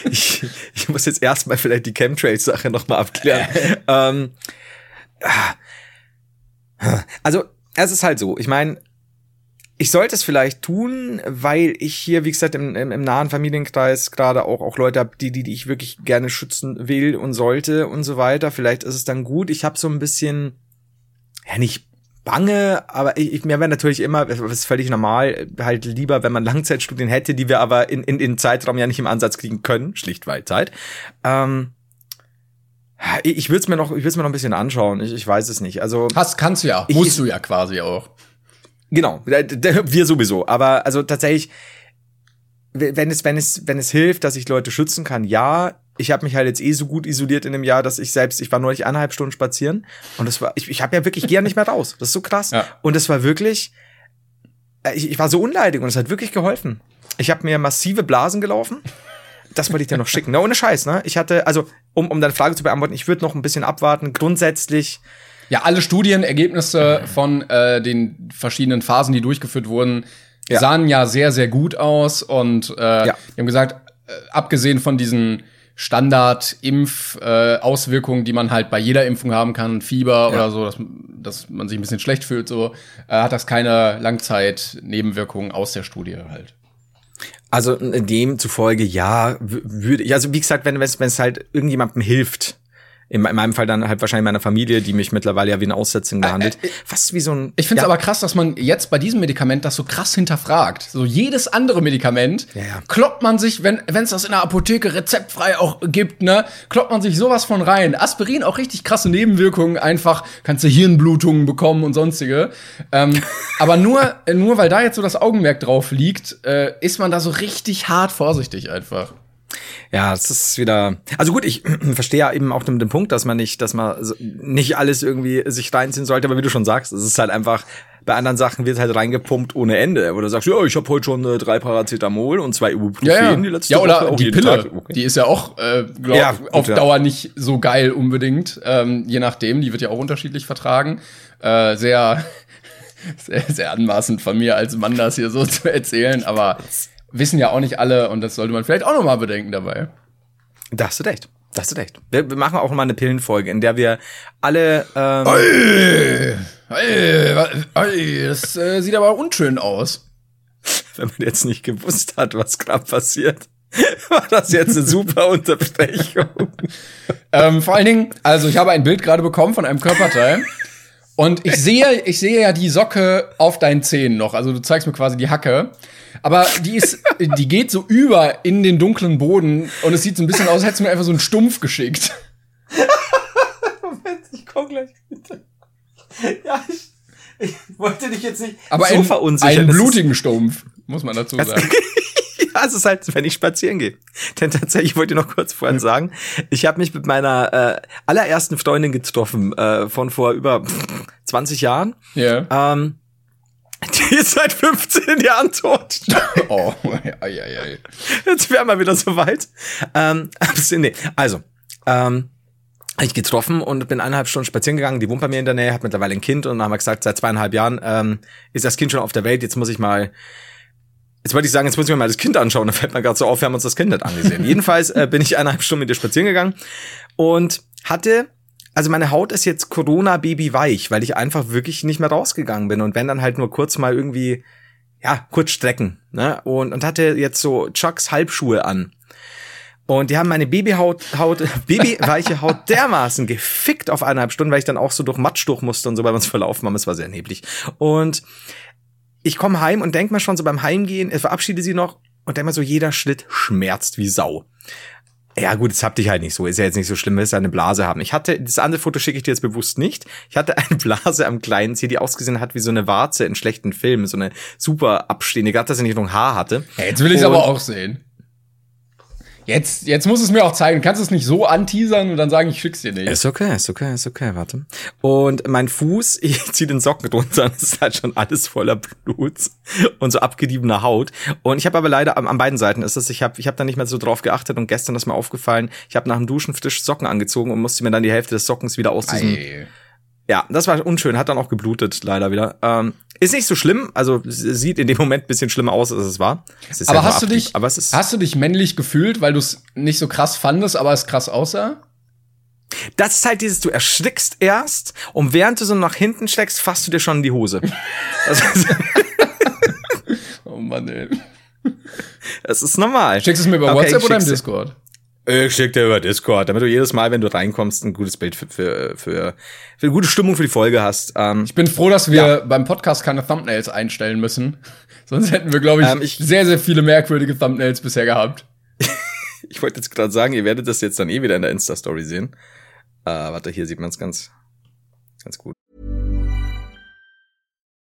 Speaker 2: ich, ich muss jetzt erstmal vielleicht die Chemtrails-Sache nochmal abklären. ähm, ah. also, es ist halt so. Ich meine, ich sollte es vielleicht tun, weil ich hier, wie gesagt, im, im, im nahen Familienkreis gerade auch, auch Leute habe, die, die, die ich wirklich gerne schützen will und sollte und so weiter. Vielleicht ist es dann gut. Ich habe so ein bisschen, ja nicht bange, aber ich, ich mir wäre natürlich immer, das ist völlig normal, halt lieber, wenn man *laughs* Langzeitstudien hätte, die wir aber in, in, in Zeitraum ja nicht im Ansatz kriegen können, schlicht weil Zeit. Ähm, ich ich würde es mir noch, ich würde es mir noch ein bisschen anschauen. Ich, ich weiß es nicht. Also
Speaker 1: Hast, kannst du ja.
Speaker 2: Ich-
Speaker 1: Musst du ja quasi auch.
Speaker 2: Genau, wir sowieso. Aber also tatsächlich, wenn es, wenn es, wenn es hilft, dass ich Leute schützen kann, ja. Ich habe mich halt jetzt eh so gut isoliert in dem Jahr, dass ich selbst, ich war neulich eineinhalb Stunden spazieren und das war, ich, ich habe ja wirklich gern nicht mehr raus. Das ist so krass.
Speaker 1: Ja.
Speaker 2: Und es war wirklich, äh, ich, ich war so unleidig und es hat wirklich geholfen. Ich habe mir massive Blasen gelaufen. Das wollte ich dir noch schicken. Na, ohne Scheiß, ne? Ich hatte, also, um, um deine Frage zu beantworten, ich würde noch ein bisschen abwarten. Grundsätzlich,
Speaker 1: Ja, alle Studienergebnisse von äh, den verschiedenen Phasen, die durchgeführt wurden,
Speaker 2: Ja.
Speaker 1: sahen ja sehr, sehr gut aus. Und äh,
Speaker 2: Ja.
Speaker 1: die haben gesagt, äh, abgesehen von diesen Standard-Impf-Auswirkungen, Auswirkungen, die man halt bei jeder Impfung haben kann, Fieber oder so, dass, dass man sich ein bisschen schlecht fühlt, so, äh, hat das keine Langzeit-Nebenwirkungen aus der Studie halt.
Speaker 2: Also in dem zufolge ja, würde ich, also wie gesagt, wenn es wenn es halt irgendjemandem hilft, in, in meinem Fall dann halt wahrscheinlich meiner Familie, die mich mittlerweile ja wie ein Aussetzung behandelt, fast wie so ein.
Speaker 1: Ich finde es
Speaker 2: ja,
Speaker 1: aber krass, dass man jetzt bei diesem Medikament das so krass hinterfragt. So jedes andere Medikament
Speaker 2: Ja, ja.
Speaker 1: kloppt man sich, wenn wenn es das in der Apotheke rezeptfrei auch gibt, ne, kloppt man sich sowas von rein. Aspirin auch richtig krasse Nebenwirkungen, einfach kannst du Hirnblutungen bekommen und sonstige. Ähm, *laughs* aber nur nur weil da jetzt so das Augenmerk drauf liegt, äh, ist man da so richtig hart vorsichtig einfach.
Speaker 2: Ja, das ist wieder. Also gut, ich *clears throat* verstehe ja eben auch den, den Punkt, dass man nicht, dass man nicht alles irgendwie sich reinziehen sollte, aber wie du schon sagst, es ist halt einfach. Bei anderen Sachen wird halt reingepumpt ohne Ende. Wo du sagst, ja, ich habe heute schon äh, drei Paracetamol und zwei Ibuprofen
Speaker 1: Ja, ja.
Speaker 2: die letzte
Speaker 1: ja oder
Speaker 2: Woche
Speaker 1: die Pille.
Speaker 2: Okay.
Speaker 1: die ist ja auch, äh, glaub,
Speaker 2: Ja, gut,
Speaker 1: auf. Dauer nicht so geil unbedingt. Ähm, je nachdem, die wird ja auch unterschiedlich vertragen. Äh, sehr, *laughs* sehr, sehr anmaßend von mir als Mann, das hier so *laughs* zu erzählen, aber wissen ja auch nicht alle und das sollte man vielleicht auch nochmal bedenken dabei.
Speaker 2: Da hast du recht. Da hast du recht. Wir, wir machen auch mal eine Pillenfolge, in der wir alle. Ähm,
Speaker 1: ey, wa- ey, das äh, sieht aber unschön aus.
Speaker 2: wenn man jetzt nicht gewusst hat, was gerade passiert, *laughs* war das jetzt eine super Unterbrechung.
Speaker 1: Ähm, vor allen Dingen, also ich habe ein Bild gerade bekommen von einem Körperteil. Und ich sehe, ich sehe ja die Socke auf deinen Zähnen noch. Also du zeigst mir quasi die Hacke. Aber die ist, die geht so über in den dunklen Boden und es sieht so ein bisschen aus, als hättest du mir einfach so einen Stumpf geschickt.
Speaker 2: Ich komm gleich wieder. Ja, ich, ich wollte dich jetzt nicht
Speaker 1: Aber
Speaker 2: so
Speaker 1: einen,
Speaker 2: verunsichern.
Speaker 1: einen blutigen Stumpf, muss man dazu sagen. *laughs*
Speaker 2: Ja, es ist halt, wenn ich spazieren gehe. Denn tatsächlich, ich wollte dir noch kurz vorhin sagen, ich habe mich mit meiner äh, allerersten Freundin getroffen, äh, von vor über *laughs* 20 Jahren.
Speaker 1: Ja.
Speaker 2: Ähm, die ist seit 15 Jahren tot. *laughs*
Speaker 1: Oh, ja, ja, ja.
Speaker 2: Jetzt wäre mal wieder soweit. Ähm, nee, also, ähm, ich getroffen und bin eineinhalb Stunden spazieren gegangen. Die wohnt bei mir in der Nähe, hat mittlerweile ein Kind und dann haben wir gesagt, seit zweieinhalb Jahren ähm, ist das Kind schon auf der Welt. Jetzt muss ich mal, jetzt wollte ich sagen, jetzt muss ich mir mal das Kind anschauen. Da fällt mir gerade so auf, wir haben uns das Kind nicht angesehen. *laughs* Jedenfalls äh, bin ich eineinhalb Stunden mit ihr spazieren gegangen und hatte, also meine Haut ist jetzt Corona-Baby weich, weil ich einfach wirklich nicht mehr rausgegangen bin und wenn dann halt nur kurz mal irgendwie ja, kurz strecken, ne? Und, und hatte jetzt so Chucks Halbschuhe an. Und die haben meine Babyhaut, Haut, *laughs* babyweiche Haut dermaßen gefickt auf eineinhalb Stunden, weil ich dann auch so durch Matsch durch musste und so, wir uns verlaufen haben. Es war sehr neblig. Und ich komme heim und denk mir schon so beim Heimgehen, ich verabschiede sie noch und denk mir so, jeder Schritt schmerzt wie Sau. Ja gut, das habt ich halt nicht so. Ist ja jetzt nicht so schlimm, ist ja eine Blase haben. Ich hatte, das andere Foto schicke ich dir jetzt bewusst nicht. Ich hatte eine *laughs* Blase am kleinen Zeh, die ausgesehen hat wie so eine Warze in schlechten Filmen. So eine super abstehende, gerade dass sie nicht noch ein Haar hatte.
Speaker 1: Ja, jetzt will ich aber auch sehen. Jetzt, jetzt muss es mir auch zeigen. Du kannst es nicht so anteasern und dann sagen, ich schick's dir nicht.
Speaker 2: Ist okay, ist okay, ist okay, warte. Und mein Fuß, *laughs* ich zieh den Socken runter, das ist halt schon alles voller Blut und so abgediebener Haut. Und ich habe aber leider an, an beiden Seiten ist es, ich habe ich hab da nicht mehr so drauf geachtet und gestern ist mir aufgefallen, ich habe nach dem Duschen frisch Socken angezogen und musste mir dann die Hälfte des Sockens wieder aus diesem
Speaker 1: Ei.
Speaker 2: Ja, das war unschön, hat dann auch geblutet, leider wieder. Ähm, ist nicht so schlimm, also sieht in dem Moment ein bisschen schlimmer aus, als es war. Es
Speaker 1: Aber
Speaker 2: ja
Speaker 1: hast du dich,
Speaker 2: aber es ist,
Speaker 1: hast du dich männlich gefühlt, weil du es nicht so krass fandest, aber es krass aussah?
Speaker 2: das ist halt dieses, du erschrickst erst und während du so nach hinten steckst, fasst du dir schon in die Hose. *laughs*
Speaker 1: Oh Mann, ey.
Speaker 2: das ist normal.
Speaker 1: Schickst du es mir über
Speaker 2: Okay,
Speaker 1: WhatsApp oder im. Discord?
Speaker 2: Ich schick dir über Discord, damit du jedes Mal, wenn du reinkommst, ein gutes Bild für, für, für, für eine gute Stimmung für die Folge hast. Ähm,
Speaker 1: Ich bin froh, dass wir
Speaker 2: Ja.
Speaker 1: beim Podcast keine Thumbnails einstellen müssen. *laughs* Sonst hätten wir, glaube ich,
Speaker 2: Ähm, ich-
Speaker 1: sehr, sehr viele merkwürdige Thumbnails bisher gehabt. *laughs*
Speaker 2: ich wollte jetzt gerade sagen, ihr werdet das jetzt dann eh wieder in der Insta-Story sehen. Äh, warte, hier sieht man es ganz, ganz gut.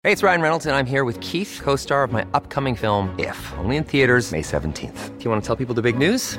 Speaker 4: Hey, it's Ryan Reynolds, and I'm here with Keith, co star of my upcoming film, If, only in theaters, May 17th. Do you want to tell people the big news?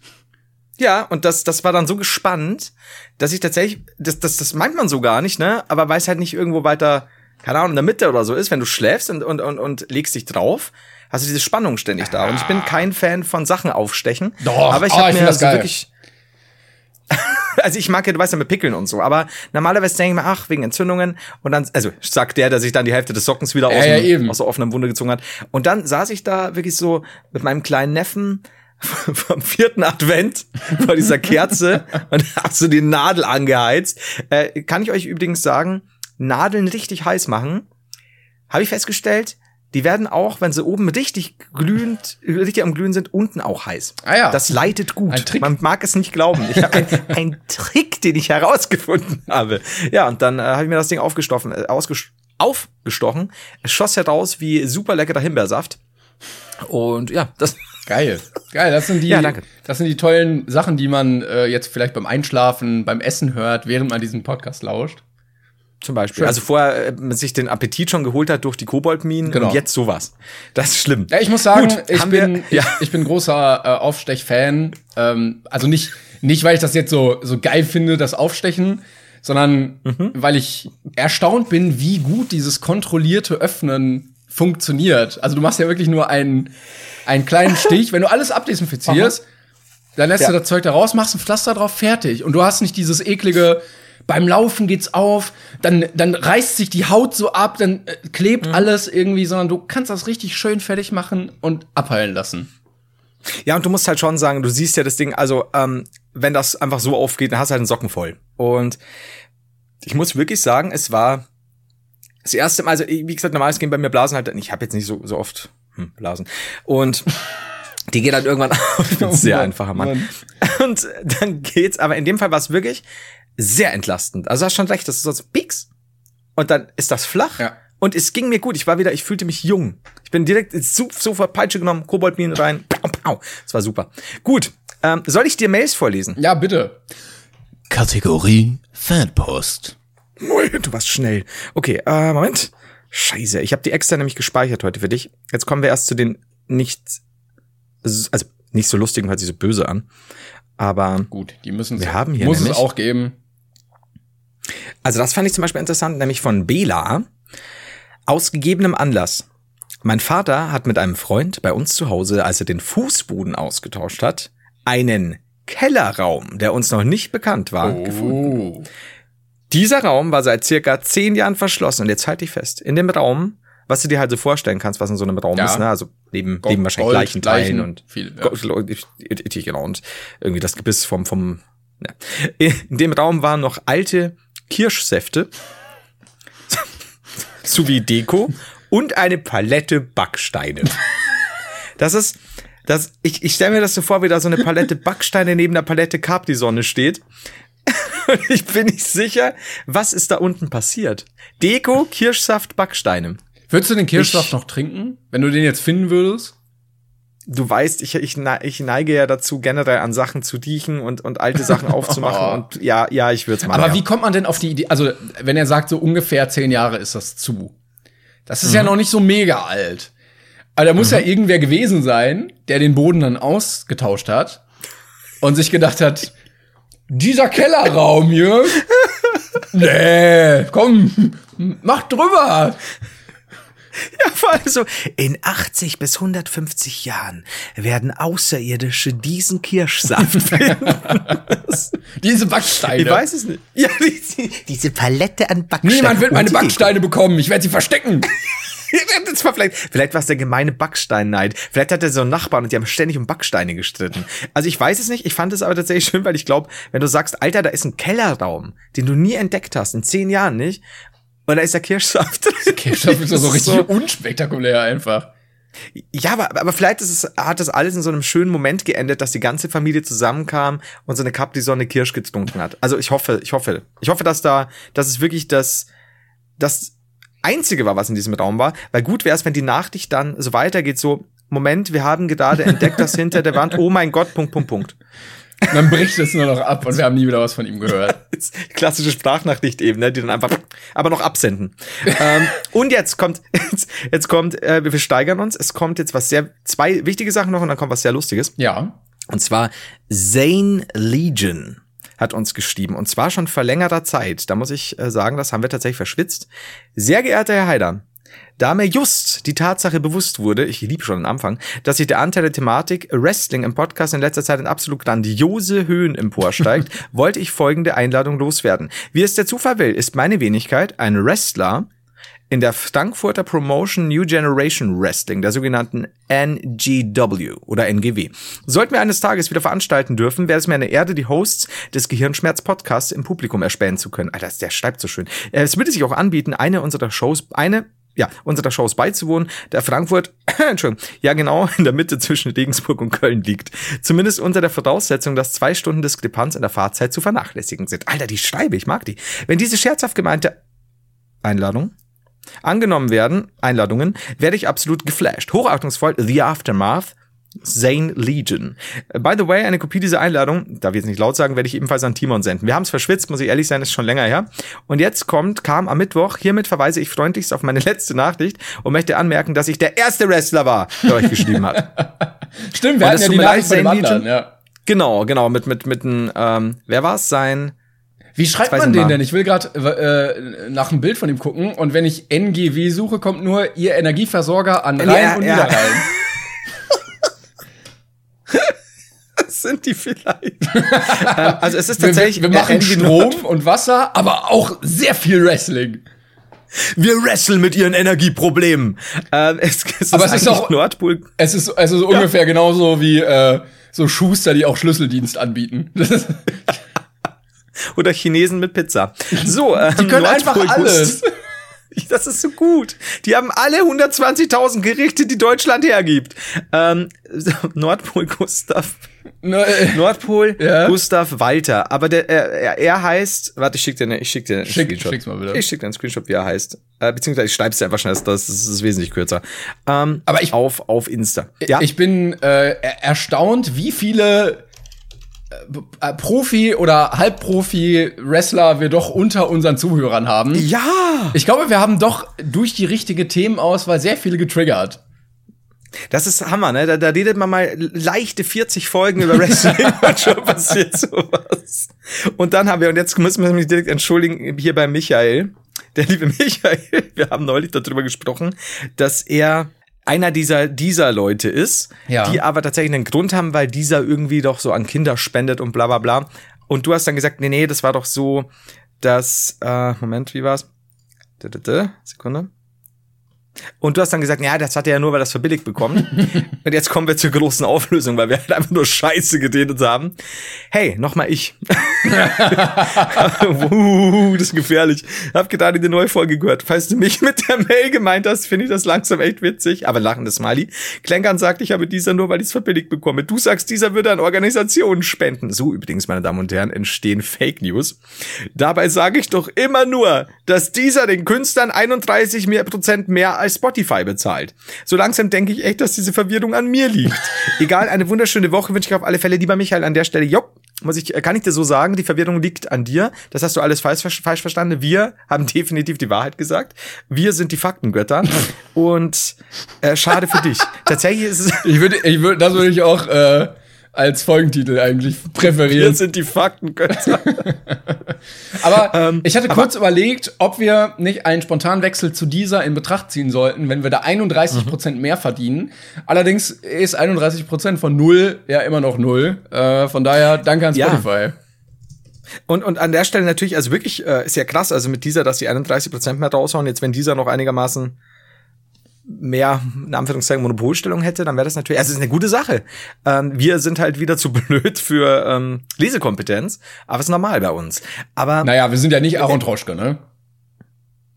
Speaker 2: Ja, und das, das war dann so gespannt, dass ich tatsächlich, das, das, das meint man so gar nicht, ne? Aber weil es halt nicht irgendwo weiter, keine Ahnung, in der Mitte oder so ist, wenn du schläfst und, und, und, und legst dich drauf, hast du diese Spannung ständig da. Und ich bin kein Fan von Sachen aufstechen.
Speaker 1: Doch,
Speaker 2: aber ich
Speaker 1: oh,
Speaker 2: habe
Speaker 1: ich
Speaker 2: mir
Speaker 1: find das
Speaker 2: so
Speaker 1: geil.
Speaker 2: wirklich. *laughs* also ich mag ja, du weißt ja mit Pickeln und so, aber normalerweise denke ich mir, ach, wegen Entzündungen. Und dann, also sagt der, der sich dann die Hälfte des Sockens wieder
Speaker 1: Ja,
Speaker 2: aus,
Speaker 1: ja,
Speaker 2: dem-
Speaker 1: eben.
Speaker 2: aus der offenen Wunde gezogen hat. Und dann saß ich da wirklich so mit meinem kleinen Neffen *laughs* vom vierten Advent vor dieser Kerze und *laughs* hab so die Nadel angeheizt. Äh, kann ich euch übrigens sagen, Nadeln richtig heiß machen, habe ich festgestellt, die werden auch, wenn sie oben richtig glühend, richtig am Glühen sind, unten auch heiß.
Speaker 1: Ah ja.
Speaker 2: Das leitet gut.
Speaker 1: Ein Trick.
Speaker 2: Man mag es nicht glauben. Ich habe einen, *laughs* einen Trick, den ich herausgefunden habe. Ja, und dann äh, habe ich mir das Ding aufgestochen, äh, aufgestochen. Es schoss heraus wie super leckerer Himbeersaft. Und ja, das
Speaker 1: Geil. Geil, das sind die,
Speaker 2: Ja,
Speaker 1: das sind die tollen Sachen, die man äh, jetzt vielleicht beim Einschlafen, beim Essen hört, während man diesen Podcast lauscht.
Speaker 2: Zum Beispiel.
Speaker 1: Schön.
Speaker 2: Also vorher äh, man sich den Appetit schon geholt hat durch die Koboldminen
Speaker 1: Genau.
Speaker 2: und jetzt sowas. Das ist schlimm.
Speaker 1: Ja, ich muss sagen,
Speaker 2: Gut,
Speaker 1: ich, bin,
Speaker 2: wir,
Speaker 1: ich,
Speaker 2: ja.
Speaker 1: ich bin großer äh, Aufstech-Fan. Ähm, also nicht, nicht, weil ich das jetzt so, so geil finde, das Aufstechen, sondern
Speaker 2: Mhm.
Speaker 1: weil ich erstaunt bin, wie gut dieses kontrollierte Öffnen funktioniert. Also du machst ja wirklich nur einen, einen kleinen *laughs* Stich. Wenn du alles abdesinfizierst, dann lässt du
Speaker 2: Ja.
Speaker 1: das Zeug da raus, machst ein Pflaster drauf, fertig. Und du hast nicht dieses eklige, beim Laufen geht's auf, dann, dann reißt sich die Haut so ab, dann äh, klebt
Speaker 2: Mhm.
Speaker 1: alles irgendwie, sondern du kannst das richtig schön fertig machen und abheilen lassen.
Speaker 2: Ja, und du musst halt schon sagen, du siehst ja das Ding, also ähm, wenn das einfach so aufgeht, dann hast du halt einen Socken voll. Und ich muss wirklich sagen, es war das erste Mal, also wie gesagt, normales gehen bei mir Blasen halt, ich habe jetzt nicht so, so oft hm, Blasen. Und die gehen dann irgendwann *laughs* auf. Ich bin ein sehr
Speaker 1: Mann,
Speaker 2: einfacher Mann. Und dann geht's, aber in dem Fall war es wirklich sehr entlastend. Also du hast schon recht, das ist so Pieks. Und dann ist das flach.
Speaker 1: Ja.
Speaker 2: Und es ging mir gut. Ich war wieder, ich fühlte mich jung. Ich bin direkt so- sofort Peitsche genommen, Koboldminen rein. Pau, pau. Das war super. Gut. Ähm, soll ich dir Mails vorlesen?
Speaker 1: Ja, bitte.
Speaker 5: Kategorie Fanpost.
Speaker 2: Du warst schnell. Okay, äh, Moment. Scheiße, ich habe die extra nämlich gespeichert heute für dich. Jetzt kommen wir erst zu den nicht, also nicht so lustigen, hört sich so böse an. Aber
Speaker 1: Gut, die müssen
Speaker 2: Wir haben hier
Speaker 1: muss es
Speaker 2: nämlich-
Speaker 1: auch geben.
Speaker 2: Also das fand ich zum Beispiel interessant, nämlich von Bela. Aus gegebenem Anlass. Mein Vater hat mit einem Freund bei uns zu Hause, als er den Fußboden ausgetauscht hat, einen Kellerraum, der uns noch nicht bekannt war, gefunden. Dieser Raum war seit circa zehn Jahren verschlossen und jetzt halte ich fest. In dem Raum, was du dir halt so vorstellen kannst, was in so einem Raum
Speaker 1: Ja.
Speaker 2: ist, ne? also neben,
Speaker 1: Gold,
Speaker 2: neben wahrscheinlich
Speaker 1: Gold,
Speaker 2: Leichenteilen
Speaker 1: Leichen,
Speaker 2: und
Speaker 1: viel, ja.
Speaker 2: Gold, genau, und irgendwie das Gebiss vom, vom, ja. In dem Raum waren noch alte Kirschsäfte *laughs* sowie Deko und eine Palette Backsteine. Das ist, das, ich, ich stelle mir das so vor, wie da so eine Palette *laughs* Backsteine neben der Palette Capri-Sonne steht. *laughs* Ich bin nicht sicher, was ist da unten passiert. Deko, Kirschsaft, Backsteine.
Speaker 1: Würdest du den Kirschsaft
Speaker 2: Ich-
Speaker 1: noch trinken, wenn du den jetzt finden würdest?
Speaker 2: Du weißt, ich, ich, ne- ich neige ja dazu, generell an Sachen zu riechen und, und alte Sachen *laughs* aufzumachen. und ja, ja, ich würde es machen.
Speaker 1: Aber
Speaker 2: ja.
Speaker 1: wie kommt man denn auf die Idee? Also, wenn er sagt, so ungefähr zehn Jahre ist das zu. Das ist
Speaker 2: Mhm.
Speaker 1: ja noch nicht so mega alt. Aber da muss ja irgendwer gewesen sein, der den Boden dann ausgetauscht hat und sich gedacht hat, dieser Kellerraum hier, *laughs* nee, komm, mach drüber.
Speaker 2: Ja, vor allem so, in 80 bis 150 Jahren werden Außerirdische diesen Kirschsaft *laughs* finden.
Speaker 1: Diese Backsteine.
Speaker 2: ich weiß es nicht. Ja, die,
Speaker 3: Diese Palette an Backsteinen.
Speaker 1: Niemand wird meine Backsteine bekommen. Ich werde sie verstecken. *laughs* *laughs*
Speaker 2: das war vielleicht, vielleicht war es der gemeine Backsteinneid. Vielleicht hat er so einen Nachbarn und die haben ständig um Backsteine gestritten. Also ich weiß es nicht. Ich fand es aber tatsächlich schön, weil ich glaube, wenn du sagst, Alter, da ist ein Kellerraum, den du nie entdeckt hast, in zehn Jahren nicht, und da ist der Kirschsaft drin.
Speaker 1: Kirschsaft ist ja so richtig unspektakulär einfach.
Speaker 2: Ja, aber, aber vielleicht ist es, hat das alles in so einem schönen Moment geendet, dass die ganze Familie zusammenkam und so eine Cup die Sonne Kirsch getrunken hat. Also ich hoffe, ich hoffe, ich hoffe, dass da, dass es wirklich das, das einzige war, was in diesem Raum war. Weil gut wäre es, wenn die Nachricht dann so weitergeht, so, Moment, wir haben gerade entdeckt, dass hinter der Wand, oh mein Gott, Punkt, Punkt, Punkt.
Speaker 1: Dann bricht es nur noch ab und wir haben nie wieder was von ihm gehört. *laughs*
Speaker 2: Klassische Sprachnachricht eben, ne, die dann einfach, aber noch absenden. ähm, und jetzt kommt, *laughs* jetzt, jetzt kommt, äh, wir steigern uns. Es kommt jetzt was sehr, zwei wichtige Sachen noch und dann kommt was sehr Lustiges.
Speaker 1: Ja.
Speaker 2: Und zwar Zane Legion hat uns geschrieben. Und zwar schon vor längerer Zeit. Da muss ich äh, sagen, das haben wir tatsächlich verschwitzt. Sehr geehrter Herr Haider, da mir just die Tatsache bewusst wurde, ich liebe schon den Anfang, dass sich der Anteil der Thematik Wrestling im Podcast in letzter Zeit in absolut grandiose Höhen emporsteigt, *laughs* wollte ich folgende Einladung loswerden. Wie es der Zufall will, ist meine Wenigkeit ein Wrestler, in der Frankfurter Promotion New Generation Wrestling, der sogenannten NGW oder NGW. Sollten wir eines Tages wieder veranstalten dürfen, wäre es mir eine Ehre, die Hosts des Gehirnschmerz Podcasts im Publikum erspähen zu können. Alter, der schreibt so schön. Äh, Es würde sich auch anbieten, eine unserer Shows, eine ja, unserer Shows beizuwohnen, der Frankfurt, *clears throat* Entschuldigung, ja genau *laughs* in der Mitte zwischen Regensburg und Köln liegt. Zumindest unter der Voraussetzung, dass zwei Stunden Diskrepanz in der Fahrzeit zu vernachlässigen sind. Alter, die schreibe, ich mag die. Wenn diese scherzhaft gemeinte Einladung angenommen werden, Einladungen, werde ich absolut geflasht. Hochachtungsvoll, The Aftermath, Zane Legion. Äh, By the way, eine Kopie dieser Einladung, darf ich jetzt nicht laut sagen, werde ich ebenfalls an Timon senden. Wir haben es verschwitzt, muss ich ehrlich sein, ist schon länger her. Und jetzt kommt, kam am Mittwoch, hiermit verweise ich freundlichst auf meine *laughs* letzte Nachricht und möchte anmerken, dass ich der erste Wrestler war, der euch geschrieben hat. *laughs*
Speaker 1: Stimmt, wir hatten
Speaker 2: es
Speaker 1: ja die
Speaker 2: leid,
Speaker 1: Nachricht von dem
Speaker 2: Zane
Speaker 1: anderen,
Speaker 2: Legion.
Speaker 1: ja.
Speaker 2: Genau, genau, mit, mit, mit einem, ähm, wer war's? Sein,
Speaker 1: Wie schreibt man den
Speaker 2: mal.
Speaker 1: denn? Ich will gerade äh, nach einem Bild von ihm gucken und wenn ich NGW suche, kommt nur ihr Energieversorger an Rhein
Speaker 2: Ja,
Speaker 1: und
Speaker 2: ja.
Speaker 1: Niederrhein. *laughs*
Speaker 2: das sind die vielleicht. *laughs* ähm, also es ist tatsächlich,
Speaker 1: wir, wir machen
Speaker 2: äh,
Speaker 1: Strom und Wasser, aber auch sehr viel Wrestling.
Speaker 2: Wir wresteln mit ihren Energieproblemen. Ähm, es, es
Speaker 1: Aber es ist auch-
Speaker 2: Nordpol.
Speaker 1: Es ist also so ungefähr genauso wie äh, so Schuster, die auch Schlüsseldienst anbieten. *laughs*
Speaker 2: Oder Chinesen mit Pizza. So, ähm,
Speaker 1: die können einfach alles. *laughs*
Speaker 2: Das ist so gut. Die haben alle 120.000 Gerichte, die Deutschland hergibt. Ähm, Nordpol Gustav.
Speaker 1: Ne, äh,
Speaker 2: Nordpol *laughs*
Speaker 1: Ja.
Speaker 2: Gustav Walter. Aber der, er, er- heißt, warte, ich schick dir, ne, ich schick dir einen
Speaker 1: Schick-
Speaker 2: Screenshot.
Speaker 1: schick's mal bitte.
Speaker 2: Ich schick dir einen Screenshot, wie er heißt. Äh, beziehungsweise ich schreib's dir einfach schnell, das, das ist wesentlich kürzer. Ähm,
Speaker 1: Aber ich-
Speaker 2: auf, auf Insta. Ja.
Speaker 1: Ich bin äh, er- erstaunt, wie viele äh, äh, Profi- oder Halbprofi-Wrestler wir doch unter unseren Zuhörern haben.
Speaker 2: ja.
Speaker 1: Ich glaube, wir haben doch durch die richtige Themenauswahl sehr viele getriggert.
Speaker 2: Das ist Hammer, ne? Da, da redet man mal leichte 40 Folgen über Wrestling *laughs* und schon passiert sowas. Und dann haben wir, und jetzt müssen wir mich direkt entschuldigen, hier bei Michael, der liebe Michael, *laughs* wir haben neulich darüber gesprochen, dass er einer dieser, dieser Leute ist,
Speaker 1: Ja.
Speaker 2: die aber tatsächlich einen Grund haben, weil dieser irgendwie doch so an Kinder spendet und bla bla bla. Und du hast dann gesagt, nee, nee, das war doch so, dass, äh, Moment, wie war's? Sekunde. Und du hast dann gesagt, ja, das hat er ja nur, weil er das verbilligt bekommt. *laughs* und jetzt kommen wir zur großen Auflösung, weil wir halt einfach nur Scheiße geredet haben. Hey, nochmal ich. *laughs* uh, das ist gefährlich. Hab gerade die neue Folge gehört. Falls du mich mit der Mail gemeint hast, finde ich das langsam echt witzig. Aber lachendes Smiley. Klenkern sagt, ich habe dieser nur, weil ich es verbilligt bekomme. Du sagst, dieser würde an Organisationen spenden. So übrigens, meine Damen und Herren, entstehen Fake News. Dabei sage ich doch immer nur, dass dieser den Künstlern 31 mehr Prozent mehr als Spotify bezahlt. So langsam denke ich echt, dass diese Verwirrung an mir liegt. Egal, eine wunderschöne Woche wünsche ich auf alle Fälle. Lieber Michael, an der Stelle, jopp, muss ich, kann ich dir so sagen, die Verwirrung liegt an dir. Das hast du alles falsch, falsch verstanden. Wir haben *laughs* definitiv die Wahrheit gesagt. Wir sind die Faktengötter. Und äh, schade für dich. Tatsächlich ist es,
Speaker 1: Ich würde, ich würde, das würde ich auch äh, als Folgentitel eigentlich
Speaker 2: wir
Speaker 1: präferieren.
Speaker 2: sind die Faktengötter. *laughs*
Speaker 1: Aber
Speaker 2: Ähm,
Speaker 1: ich hatte kurz überlegt, ob wir nicht einen spontanen Wechsel zu dieser in Betracht ziehen sollten, wenn wir da 31 Prozent mehr verdienen. Allerdings ist 31 Prozent von null ja immer noch null. Äh, von daher danke an
Speaker 2: Ja.
Speaker 1: Spotify.
Speaker 2: Und, und an der Stelle natürlich, also wirklich, äh, ist ja krass, also mit dieser, dass die 31% mehr raushauen, jetzt wenn dieser noch einigermaßen mehr, in Anführungszeichen, Monopolstellung hätte, dann wäre das natürlich, also es ist eine gute Sache. Ähm, wir sind halt wieder zu *laughs* blöd für ähm, Lesekompetenz, aber es ist normal bei uns. Aber,
Speaker 1: Naja, wir sind ja nicht Aaron Troschke, ne?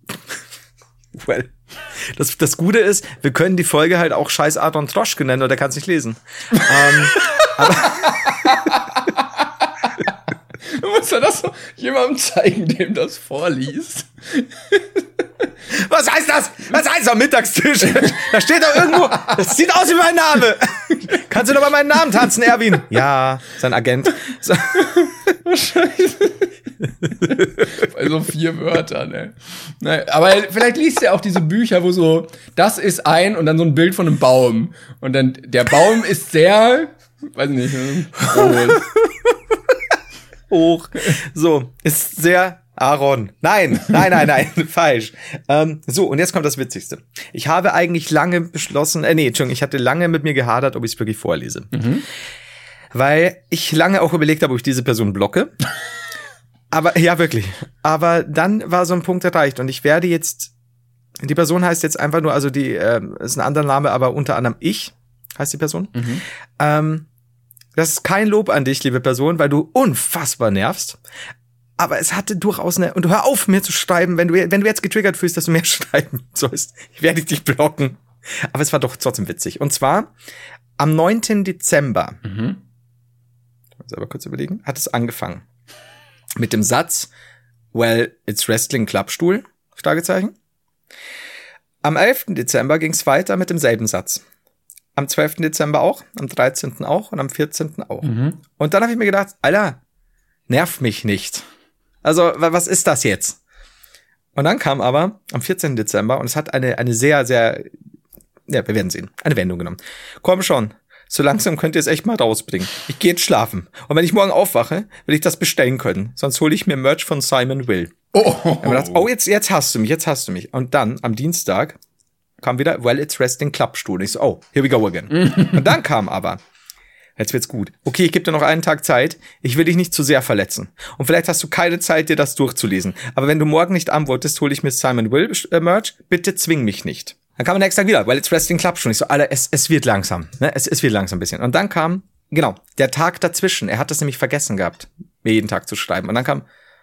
Speaker 1: *laughs*
Speaker 2: well, das, das Gute ist, wir können die Folge halt auch scheiß Adon Troschke nennen, oder der kann es nicht lesen. *laughs* ähm,
Speaker 1: Du musst ja das so jemandem zeigen, dem das vorliest.
Speaker 2: Was heißt das? Was heißt das am Mittagstisch? Da steht doch irgendwo, das sieht aus wie mein Name. Kannst du noch mal meinen Namen tanzen, Erwin? Ja, sein Agent. So.
Speaker 1: Bei so vier Wörtern, ne? Naja, aber vielleicht liest er auch diese Bücher, wo so, das ist ein und dann so ein Bild von einem Baum. Und dann, der Baum ist sehr, weiß nicht, groß.
Speaker 2: Hoch. So, ist sehr Aaron. Nein, nein, nein, nein, *laughs* falsch. Ähm, so, und jetzt kommt das Witzigste. Ich habe eigentlich lange beschlossen, äh, nee, Entschuldigung, ich hatte lange mit mir gehadert, ob ich es wirklich vorlese. Weil ich lange auch überlegt habe, ob ich diese Person blocke. Aber, ja, wirklich. Aber dann war so ein Punkt erreicht und ich werde jetzt, die Person heißt jetzt einfach nur, also die, ähm, ist ein anderer Name, aber unter anderem ich heißt die Person. Ähm, das ist kein Lob an dich, liebe Person, weil du unfassbar nervst. Aber es hatte durchaus eine, und hör auf, mir zu schreiben, wenn du, wenn du jetzt getriggert fühlst, dass du mehr *laughs* schreiben sollst. Ich werde dich blocken. Aber es war doch trotzdem witzig. Und zwar am 9. Dezember,
Speaker 1: Mhm.
Speaker 2: selber kurz überlegen, hat es angefangen. Mit dem Satz, well, it's Wrestling Klappstuhl, Fragezeichen. Am 11. Dezember ging es weiter mit demselben Satz. Am 12. Dezember auch, am 13. auch und am 14. auch.
Speaker 1: Mhm.
Speaker 2: Und dann habe ich mir gedacht, Alter, nerv mich nicht. Also, wa- was ist das jetzt? Und dann kam aber am 14. Dezember und es hat eine, eine sehr, sehr, ja, wir werden sehen, eine Wendung genommen. Komm schon, so langsam könnt ihr es echt mal rausbringen. Ich gehe jetzt schlafen. Und wenn ich morgen aufwache, will ich das bestellen können. Sonst hole ich mir Merch von Simon Will.
Speaker 1: Oh,
Speaker 2: gedacht, oh, jetzt, jetzt hast du mich, jetzt hast du mich. Und dann am Dienstag kam wieder, well, it's Wrestling Clubstuhl. Ich so, oh, here we go again. *laughs* und dann kam aber, jetzt wird's gut. Okay, ich gebe dir noch einen Tag Zeit. Ich will dich nicht zu sehr verletzen. Und vielleicht hast du keine Zeit, dir das durchzulesen. Aber wenn du morgen nicht antwortest, hole ich mir Simon Will äh, Merch. Bitte zwing mich nicht. Dann kam am nächsten Tag wieder, well, it's Wrestling Clubstuhl. Ich so, Alter, es, es wird langsam. Ne? Es, es wird langsam ein bisschen. Und dann kam, genau, der Tag dazwischen. Er hat das nämlich vergessen gehabt, mir jeden Tag zu schreiben. Und dann kam,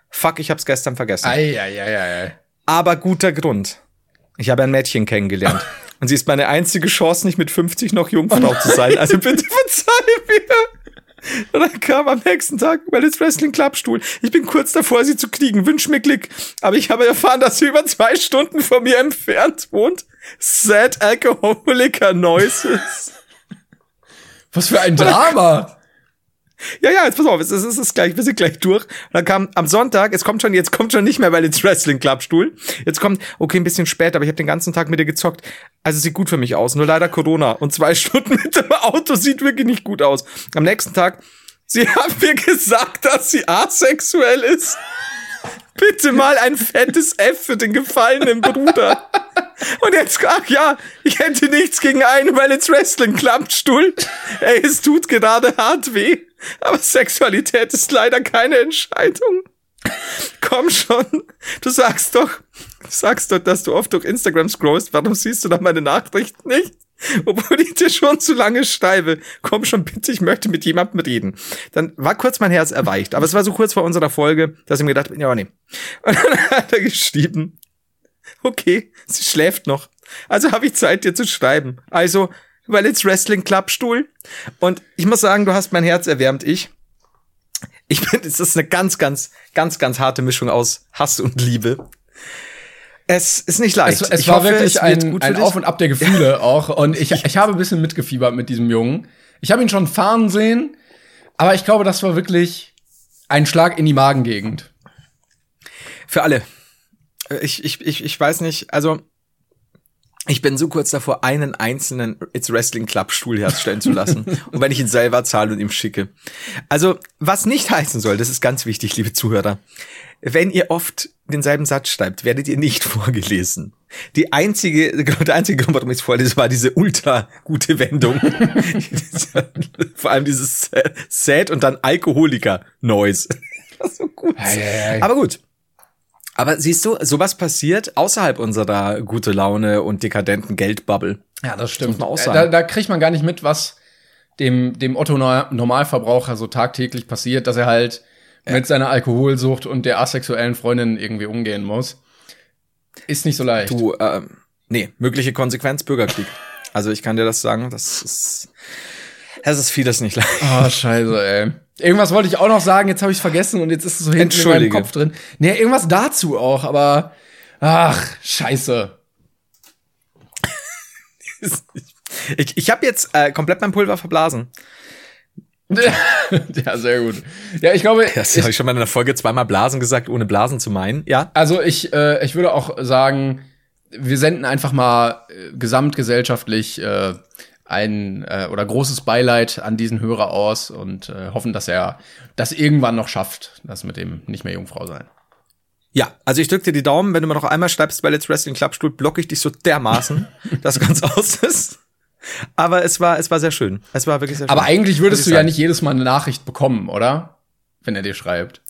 Speaker 2: fuck, ich hab's gestern vergessen.
Speaker 1: ei, ei, ei, ei.
Speaker 2: Aber guter Grund. Ich habe ein Mädchen kennengelernt. *laughs* Und sie ist meine einzige Chance, nicht mit 50 noch Jungfrau zu sein. Also bitte verzeih mir. Und dann kam am nächsten Tag, weil it's Wrestling Clubstuhl. Ich bin kurz davor, sie zu kriegen. Wünsch mir Glück. Aber ich habe erfahren, dass sie über zwei Stunden von mir entfernt wohnt. Sad Alcoholiker Noises.
Speaker 1: Was für ein Drama.
Speaker 2: Ja, ja, jetzt pass auf, es ist, es ist gleich, wir sind gleich durch. Und dann kam am Sonntag, es kommt schon, jetzt kommt schon nicht mehr, weil *laughs* jetzt Wrestling Clubstuhl. Jetzt kommt, okay, ein bisschen später, aber ich habe den ganzen Tag mit dir gezockt. Also sieht gut für mich aus, nur leider Corona. Und zwei *laughs* Stunden mit dem Auto sieht wirklich nicht gut aus. Am nächsten Tag, sie *laughs* haben mir gesagt, dass sie asexuell ist. Bitte mal ein fettes F für den gefallenen Bruder. Und jetzt, ach ja, ich hätte nichts gegen einen, weil jetzt Wrestling Klappstuhl. Ey, es tut gerade hart weh. Aber Sexualität ist leider keine Entscheidung. Komm schon. Du sagst doch, du sagst doch, dass du oft durch Instagram scrollst. Warum siehst du da meine Nachricht nicht? Obwohl ich dir schon zu lange schreibe. Komm schon bitte, ich möchte mit jemandem reden. Dann war kurz mein Herz erweicht. Aber es war so kurz vor unserer Folge, dass ich mir gedacht habe, ja, nee. *laughs* Und dann hat er geschrieben, okay, sie schläft noch. Also habe ich Zeit, dir zu schreiben. Also, weil jetzt Wrestling Clubstuhl. Und ich muss sagen, du hast mein Herz erwärmt, ich. Ich bin, es ist eine ganz, ganz, ganz, ganz harte Mischung aus Hass und Liebe. Es ist nicht leicht.
Speaker 1: Es, es war
Speaker 2: hoffe,
Speaker 1: wirklich
Speaker 2: es
Speaker 1: ein, ein. Auf und Ab der Gefühle auch. Und ich, ich habe ein bisschen mitgefiebert mit diesem Jungen. Ich habe ihn schon fahren sehen, aber ich glaube, das war wirklich ein Schlag in die Magengegend.
Speaker 2: Für alle. Äh, Ich, ich, ich, ich weiß nicht, also ich bin so kurz davor, einen einzelnen It's Wrestling Club Stuhl herstellen zu lassen. *laughs* und wenn ich ihn selber zahle und ihm schicke. Also, was nicht heißen soll, das ist ganz wichtig, liebe Zuhörer. Wenn ihr oft denselben Satz schreibt, werdet ihr nicht *laughs* vorgelesen. Die einzige, *laughs* der einzige Grund, warum ich es vorlese, war diese ultra gute Wendung. Vor allem dieses Sad und dann Alkoholiker-Noise. Das ist so gut.
Speaker 1: Ei, ei, ei.
Speaker 2: Aber gut. Aber siehst du, sowas passiert außerhalb unserer gute Laune und dekadenten Geldbubble.
Speaker 1: Ja, das stimmt.
Speaker 2: auch
Speaker 1: Äh. Da, da kriegt man gar nicht mit, was dem, dem Otto Normalverbraucher so tagtäglich passiert, dass er halt mit seiner Alkoholsucht und der asexuellen Freundin irgendwie umgehen muss. Ist nicht so leicht.
Speaker 2: Du, ähm, nee, mögliche Konsequenz Bürgerkrieg. Also ich kann dir das sagen, das ist, es ist vieles nicht leicht.
Speaker 1: Oh, scheiße, ey. Irgendwas wollte ich auch noch sagen, jetzt habe ich es vergessen und jetzt ist es so hinten in meinem. Kopf drin. Nee, irgendwas dazu auch, aber ach, scheiße. *laughs*
Speaker 2: Ich, ich habe jetzt äh, komplett mein Pulver verblasen. *laughs*
Speaker 1: ja, sehr gut. Ja, ich glaube,
Speaker 2: Das
Speaker 1: ich,
Speaker 2: habe ich schon mal in der Folge zweimal Blasen gesagt, ohne Blasen zu meinen. Ja,
Speaker 1: also ich, äh, ich würde auch sagen, wir senden einfach mal äh, gesamtgesellschaftlich äh, ein äh, oder großes Beileid an diesen Hörer aus und äh, hoffen, dass er das irgendwann noch schafft, das mit dem nicht mehr Jungfrau sein.
Speaker 2: Ja, also ich drück dir die Daumen, wenn du mir noch einmal schreibst bei Let's Wrestling Clubstuhl, blocke ich dich so dermaßen, *laughs* dass ganz aus ist. Aber es war, es war sehr schön. Es war wirklich sehr schön.
Speaker 1: Aber eigentlich würdest du
Speaker 2: ich
Speaker 1: ja
Speaker 2: sagen.
Speaker 1: nicht jedes Mal eine Nachricht bekommen, oder? Wenn er dir schreibt.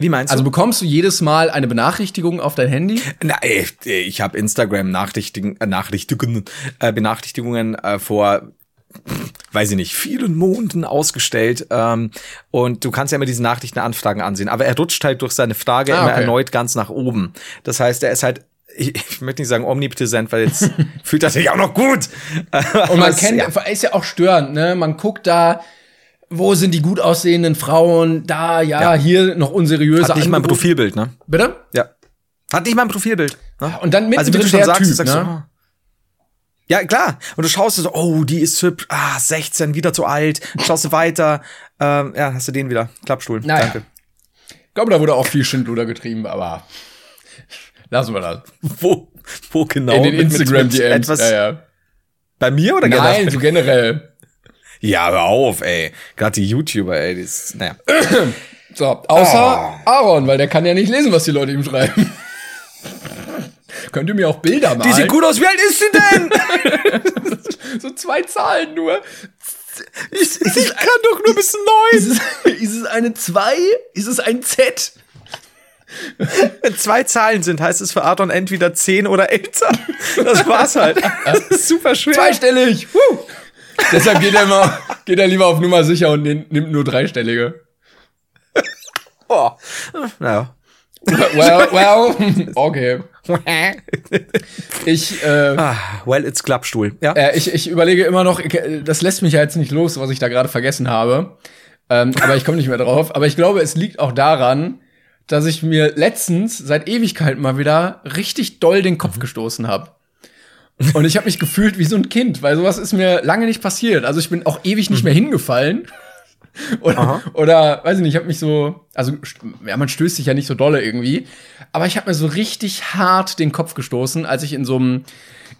Speaker 2: Wie meinst du?
Speaker 1: Also bekommst du jedes Mal eine Benachrichtigung auf dein Handy?
Speaker 2: Na, ey, ich habe Instagram Nachrichtigen, äh, Nachrichtigungen, äh, Benachrichtigungen äh, vor, weiß ich nicht, vielen Monaten ausgestellt. Ähm, und du kannst ja immer diese Nachrichtenanfragen ansehen. Aber er rutscht halt durch seine Frage
Speaker 1: Ah,
Speaker 2: immer
Speaker 1: okay.
Speaker 2: erneut ganz nach oben. Das heißt, er ist halt ich, ich möchte nicht sagen omnipräsent, weil jetzt *laughs* fühlt er sich auch noch gut.
Speaker 1: Und man *laughs* kennt, ist ja auch störend, ne? Man guckt da, wo sind die gut aussehenden Frauen? Da, ja,
Speaker 2: Ja.
Speaker 1: hier noch unseriöse
Speaker 2: Hat nicht mal ein
Speaker 1: Angebote.
Speaker 2: Profilbild, ne?
Speaker 1: Bitte?
Speaker 2: Ja. Hat nicht mal ein Profilbild. Ne?
Speaker 1: Und dann
Speaker 2: also wie du schon sagst,
Speaker 1: Typ,
Speaker 2: sagst
Speaker 1: ne?
Speaker 2: du, oh. Ja, klar. Und du schaust so, oh, die ist hübsch, ah, 16, wieder zu alt. Schaust du weiter, ähm, ja, hast du den wieder. Klappstuhl.
Speaker 1: Naja.
Speaker 2: Danke.
Speaker 1: Ich glaube, da wurde auch viel Schindluder getrieben, aber lassen wir das. *laughs*
Speaker 2: Wo, wo genau?
Speaker 1: In den
Speaker 2: Mit- mit- mit
Speaker 1: Instagram-DMs. Ja, ja.
Speaker 2: Bei mir oder
Speaker 1: Nein,
Speaker 2: generell?
Speaker 1: so generell.
Speaker 2: Ja, hör auf, ey. Gerade die YouTuber, ey, die ist, naja. *clears throat*
Speaker 1: So, außer Aaron, weil der kann ja nicht lesen, was die Leute ihm schreiben. *laughs* Könnt ihr mir auch Bilder malen?
Speaker 2: Die sieht gut aus, wie alt ist sie denn? *laughs*
Speaker 1: So zwei Zahlen nur.
Speaker 2: ich, ich kann doch nur bis neun.
Speaker 1: Ist es, ist es eine 2? Ist es ein Z?
Speaker 2: Wenn *laughs* zwei Zahlen sind, heißt es für Aaron entweder zehn oder älter. Das war's halt. Das ist super schwer.
Speaker 1: Zweistellig. Woo. Deshalb geht er immer, geht er lieber auf Nummer sicher und nimmt nur dreistellige.
Speaker 2: Oh. Naja.
Speaker 1: Well, well, okay. Ich, äh,
Speaker 2: Ah, well, it's Klappstuhl. Ja.
Speaker 1: äh, ich, ich überlege immer noch, ich- das lässt mich ja jetzt nicht los, was ich da gerade vergessen habe. Ähm, aber ich komme nicht mehr drauf. Aber ich glaube, es liegt auch daran, dass ich mir letztens seit Ewigkeiten mal wieder richtig doll den Kopf gestoßen habe. Und ich habe mich gefühlt wie so ein Kind, weil sowas ist mir lange nicht passiert. Also ich bin auch ewig nicht mehr hingefallen. Oder, oder weiß ich nicht, ich habe mich so, also ja, man stößt sich ja nicht so dolle irgendwie, aber ich habe mir so richtig hart den Kopf gestoßen, als ich in so einem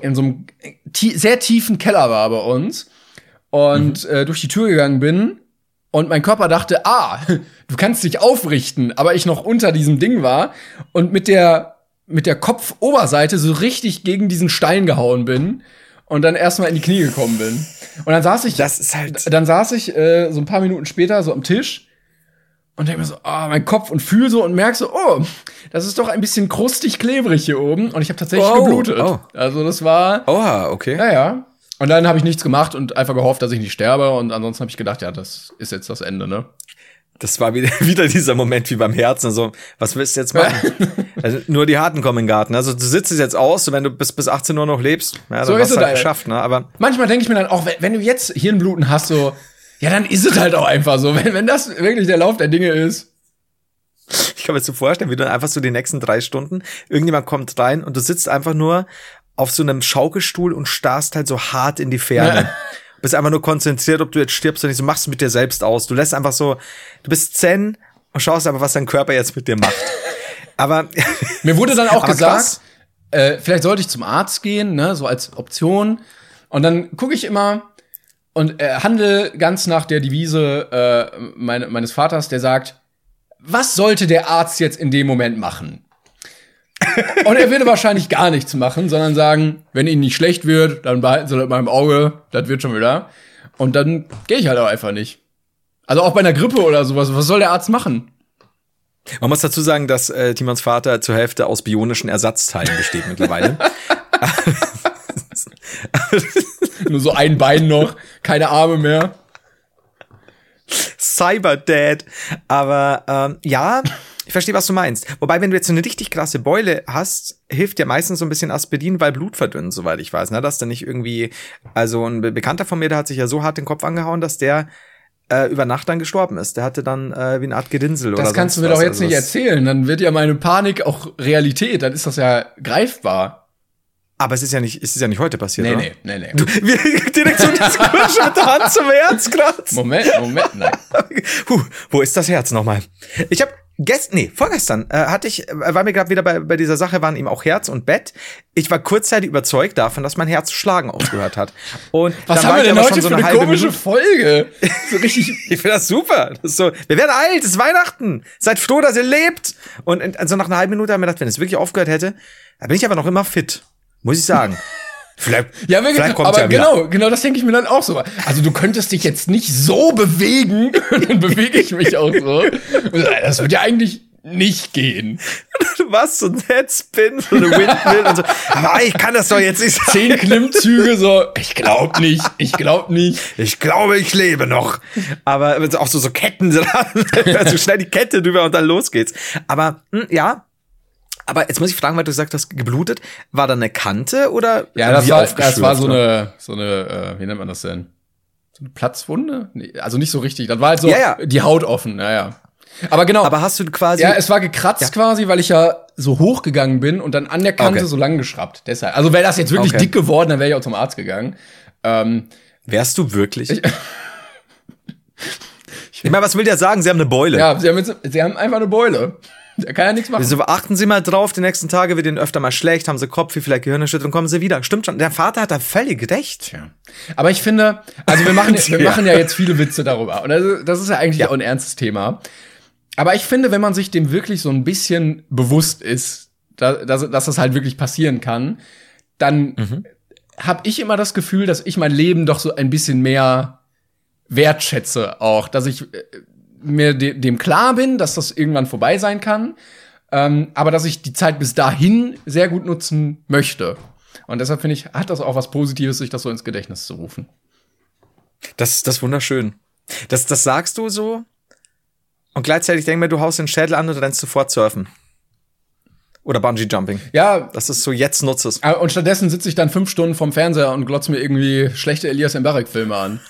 Speaker 1: in so einem tie sehr tiefen Keller war bei uns und äh, durch die Tür gegangen bin und mein Körper dachte, ah, du kannst dich aufrichten, aber ich noch unter diesem Ding war. Und mit der mit der Kopfoberseite so richtig gegen diesen Stein gehauen bin und dann erstmal in die Knie gekommen bin. Und dann saß ich
Speaker 2: Das ist halt-
Speaker 1: dann saß ich äh, so ein paar Minuten später so am Tisch und denke mir so, ah, mein Kopf und fühl so und merk so, oh, das ist doch ein bisschen krustig klebrig hier oben und ich habe tatsächlich
Speaker 2: Oh,
Speaker 1: geblutet.
Speaker 2: oh.
Speaker 1: Also das war
Speaker 2: Oha, okay.
Speaker 1: ja, ja. Und dann habe ich nichts gemacht und einfach gehofft, dass ich nicht sterbe. Und ansonsten habe ich gedacht, ja, das ist jetzt das Ende, ne?
Speaker 2: Das war wieder, *laughs* wieder dieser Moment wie beim Herzen. Also, was willst du jetzt machen? *laughs* also, nur die Harten kommen in den Garten. Also, du sitzt es jetzt aus, und wenn du bis, bis 18 Uhr noch lebst, ja, dann
Speaker 1: So
Speaker 2: hast
Speaker 1: ist
Speaker 2: du
Speaker 1: es
Speaker 2: halt
Speaker 1: halt.
Speaker 2: geschafft, ne? Aber
Speaker 1: Manchmal denke ich mir dann auch, wenn, du jetzt Hirnbluten hast, so, ja, dann ist es halt auch einfach so. Wenn, wenn das wirklich der Lauf der Dinge ist.
Speaker 2: ich kann mir so vorstellen, wie du dann einfach so die nächsten drei Stunden, irgendjemand kommt rein und du sitzt einfach nur auf so einem Schaukelstuhl und starrst halt so hart in die Ferne. Bist einfach nur konzentriert, ob du jetzt stirbst oder nicht. So machst du mit dir selbst aus. Du lässt einfach so, du bist zen und schaust einfach, was dein Körper jetzt mit dir macht. *laughs* Aber
Speaker 1: Mir wurde dann auch gesagt, äh, vielleicht sollte ich zum Arzt gehen, ne, so als Option. Und dann gucke ich immer und äh, handle ganz nach der Devise äh, meine, meines Vaters, der sagt, was sollte der Arzt jetzt in dem Moment machen? Und er würde wahrscheinlich gar nichts machen, sondern sagen, wenn ihnen nicht schlecht wird, dann behalten sie das mal im Auge, das wird schon wieder. Und dann gehe ich halt auch einfach nicht. Also auch bei einer Grippe oder sowas, was soll der Arzt machen?
Speaker 2: Man muss dazu sagen, dass äh, Timons Vater zur Hälfte aus bionischen Ersatzteilen besteht mittlerweile. *laughs*
Speaker 1: Nur so ein Bein noch, keine Arme mehr.
Speaker 2: Cyberdad. Aber ähm, ja, ich verstehe, was du meinst. Wobei, wenn du jetzt so eine richtig krasse Beule hast, hilft dir meistens so ein bisschen Aspirin, weil Blut verdünnt, soweit ich weiß. Ne? Dass dann nicht irgendwie, also ein Be Bekannter von mir, der hat sich ja so hart den Kopf angehauen, dass der äh, über Nacht dann gestorben ist. Der hatte dann äh, wie eine Art Gedinsel oder
Speaker 1: Das kannst du mir doch jetzt
Speaker 2: Also
Speaker 1: nicht
Speaker 2: das-
Speaker 1: erzählen. Dann wird ja meine Panik auch Realität. Dann ist das ja greifbar.
Speaker 2: Aber es ist ja nicht, es ist ja nicht heute passiert, oder?
Speaker 1: nee, nee.
Speaker 2: Du, *laughs* wir, direkt so diese Kirsche mit der Hand zum Herz kratzt.
Speaker 1: Moment, Moment, nein. *laughs*
Speaker 2: Puh, wo ist das Herz nochmal? Ich habe gestern, nee, vorgestern äh, hatte ich, äh, war mir gerade wieder bei, bei dieser Sache, waren ihm auch Herz und Bett. Ich war kurzzeitig überzeugt davon, dass mein Herz schlagen aufgehört hat. Und
Speaker 1: Was haben wir denn heute
Speaker 2: schon
Speaker 1: für eine
Speaker 2: halbe
Speaker 1: komische
Speaker 2: Minute-
Speaker 1: Folge? *laughs* So richtig.
Speaker 2: Ich finde das super. Das ist so, wir werden alt, es ist Weihnachten. Seid froh, dass ihr lebt. Und in- also nach einer halben Minute haben wir gedacht, wenn es wirklich aufgehört hätte, da bin ich aber noch immer fit. Muss ich sagen. *laughs* Vielleicht,
Speaker 1: Ja, wirklich,
Speaker 2: vielleicht kommt's
Speaker 1: aber
Speaker 2: ja
Speaker 1: genau, genau das denke ich mir dann auch so. Also du könntest dich jetzt nicht so bewegen, *laughs* dann bewege ich mich auch so. Das wird ja eigentlich nicht gehen. *laughs*
Speaker 2: Was? So ein Headspin, so eine Windmill und so. Aber ich kann das doch jetzt nicht sagen.
Speaker 1: Zehn Klimmzüge so, ich glaub nicht, ich glaub nicht.
Speaker 2: Ich glaube, ich lebe noch. Aber auch so, so Ketten dran. *laughs* so schnell die Kette drüber und dann los geht's. Aber, hm, ja. Aber jetzt muss ich fragen, weil du gesagt hast, geblutet. War da eine Kante oder?
Speaker 1: Ja, das war, das war so eine, so eine, äh, wie nennt man das denn? So eine Platzwunde? Nee, also nicht so richtig. Das war halt so
Speaker 2: Ja, ja.
Speaker 1: die Haut offen, naja. Aber genau.
Speaker 2: Aber hast du quasi.
Speaker 1: ja, es war gekratzt quasi, weil ich ja so hoch gegangen bin und dann an der Kante
Speaker 2: Okay.
Speaker 1: so lang geschraubt. Deshalb. Also wäre das jetzt wirklich
Speaker 2: Okay.
Speaker 1: dick geworden, dann wäre ich auch zum Arzt gegangen. Ähm,
Speaker 2: wärst du wirklich? Ich, meine, was will der sagen? Sie haben eine Beule.
Speaker 1: ja, sie haben, jetzt, sie haben einfach eine Beule. Da kann ja nichts machen.
Speaker 2: So, achten Sie mal drauf, die nächsten Tage wird Ihnen öfter mal schlecht, haben Sie Kopfweh, vielleicht Gehirnerschütterung, kommen Sie wieder. Stimmt schon, der Vater hat da völlig recht.
Speaker 1: Ja. Aber ich finde, also wir machen, *laughs* wir
Speaker 2: Ja.
Speaker 1: machen ja jetzt viele Witze darüber. Und das, das ist ja eigentlich auch ein ernstes Thema. Aber ich finde, wenn man sich dem wirklich so ein bisschen bewusst ist, da, dass, dass das halt wirklich passieren kann, dann
Speaker 2: Mhm.
Speaker 1: habe ich immer das Gefühl, dass ich mein Leben doch so ein bisschen mehr wertschätze auch, dass ich äh, mir de dem klar bin, dass das irgendwann vorbei sein kann, ähm, aber dass ich die Zeit bis dahin sehr gut nutzen möchte. Und deshalb finde ich, hat das auch was Positives, sich das so ins Gedächtnis zu rufen.
Speaker 2: Das, das ist wunderschön. Das, das sagst du so und gleichzeitig denk mir, du haust den Schädel an und rennst sofort surfen. Oder Bungee Jumping.
Speaker 1: Ja,
Speaker 2: Das ist so, jetzt nutze es.
Speaker 1: äh, und stattdessen sitze ich dann fünf Stunden vorm Fernseher und glotze mir irgendwie schlechte Elias Mbarek-Filme an.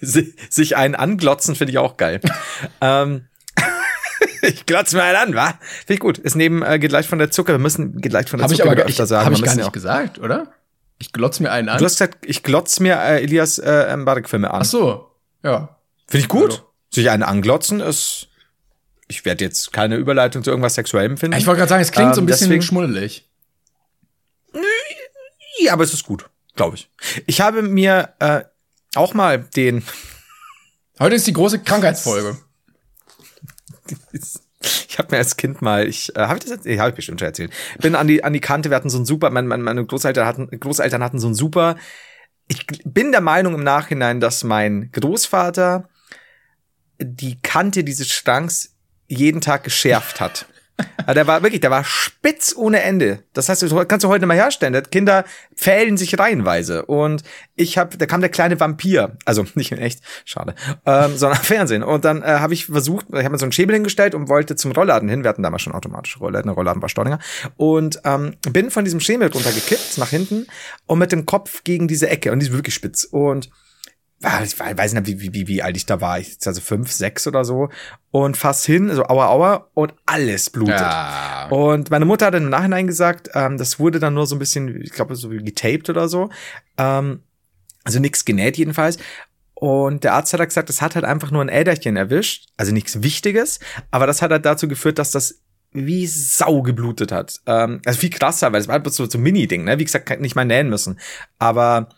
Speaker 2: Si- Sich einen anglotzen finde ich auch geil. *laughs* ähm, *laughs* ich glotze mir einen an, wa? Finde ich gut. Ist neben, äh, geht leicht von der Zucker. Wir müssen, geht leicht von der
Speaker 1: Habe ich
Speaker 2: Zucker
Speaker 1: aber
Speaker 2: wieder
Speaker 1: ich,
Speaker 2: öfter sagen.
Speaker 1: hab
Speaker 2: Wir
Speaker 1: ich gar nicht
Speaker 2: auch-
Speaker 1: gesagt, oder? Ich glotze mir einen an.
Speaker 2: Du hast gesagt, ich glotze mir äh, Elias äh, Mbarek-Filme an.
Speaker 1: Ach so, ja.
Speaker 2: Finde ich gut.
Speaker 1: Hallo.
Speaker 2: Sich einen anglotzen ist. Ich werde jetzt keine Überleitung zu irgendwas Sexuellem finden.
Speaker 1: Ich wollte gerade sagen, es klingt so ein
Speaker 2: Ähm,
Speaker 1: bisschen
Speaker 2: deswegen-
Speaker 1: schmuddelig.
Speaker 2: Ja, aber es ist gut, glaube ich. Ich habe mir äh, auch mal den.
Speaker 1: Heute ist die große Krankheitsfolge.
Speaker 2: Ich habe mir als Kind mal, ich äh, habe ich das jetzt, nee, habe ich bestimmt schon erzählt. Bin an die an die Kante, wir hatten so ein super, mein, mein, meine Großeltern hatten Großeltern hatten so ein super. Ich bin der Meinung im Nachhinein, dass mein Großvater die Kante dieses Schranks jeden Tag geschärft hat. Aber der war wirklich, der war spitz ohne Ende. Das heißt, das kannst du heute mal herstellen. Der Kinder fällen sich reihenweise. Und ich habe, da kam der kleine Vampir, also *laughs* nicht in echt, schade, ähm, sondern Fernsehen. Und dann äh, habe ich versucht, ich habe mir so einen Schäbel hingestellt und wollte zum Rollladen hin. Wir hatten damals schon automatische Rollläden, der Rollladen war Staudinger. Und ähm, bin von diesem Schäbel runtergekippt nach hinten und mit dem Kopf gegen diese Ecke. Und die ist wirklich spitz. Und ich weiß nicht, wie, wie, wie alt ich da war. Ich also fünf, sechs oder so. Und fast hin, so aua, aua, und alles blutet.
Speaker 1: Ja.
Speaker 2: Und meine Mutter hat dann im Nachhinein gesagt, ähm, das wurde dann nur so ein bisschen, ich glaube, so wie getaped oder so. Ähm, also nichts genäht jedenfalls. Und der Arzt hat gesagt, das hat halt einfach nur ein Äderchen erwischt. Also nichts Wichtiges. Aber das hat halt dazu geführt, dass das wie Sau geblutet hat. Ähm, also viel krasser, weil es war halt so, so ein Mini-Ding, ne? Wie gesagt, nicht mal nähen müssen. Aber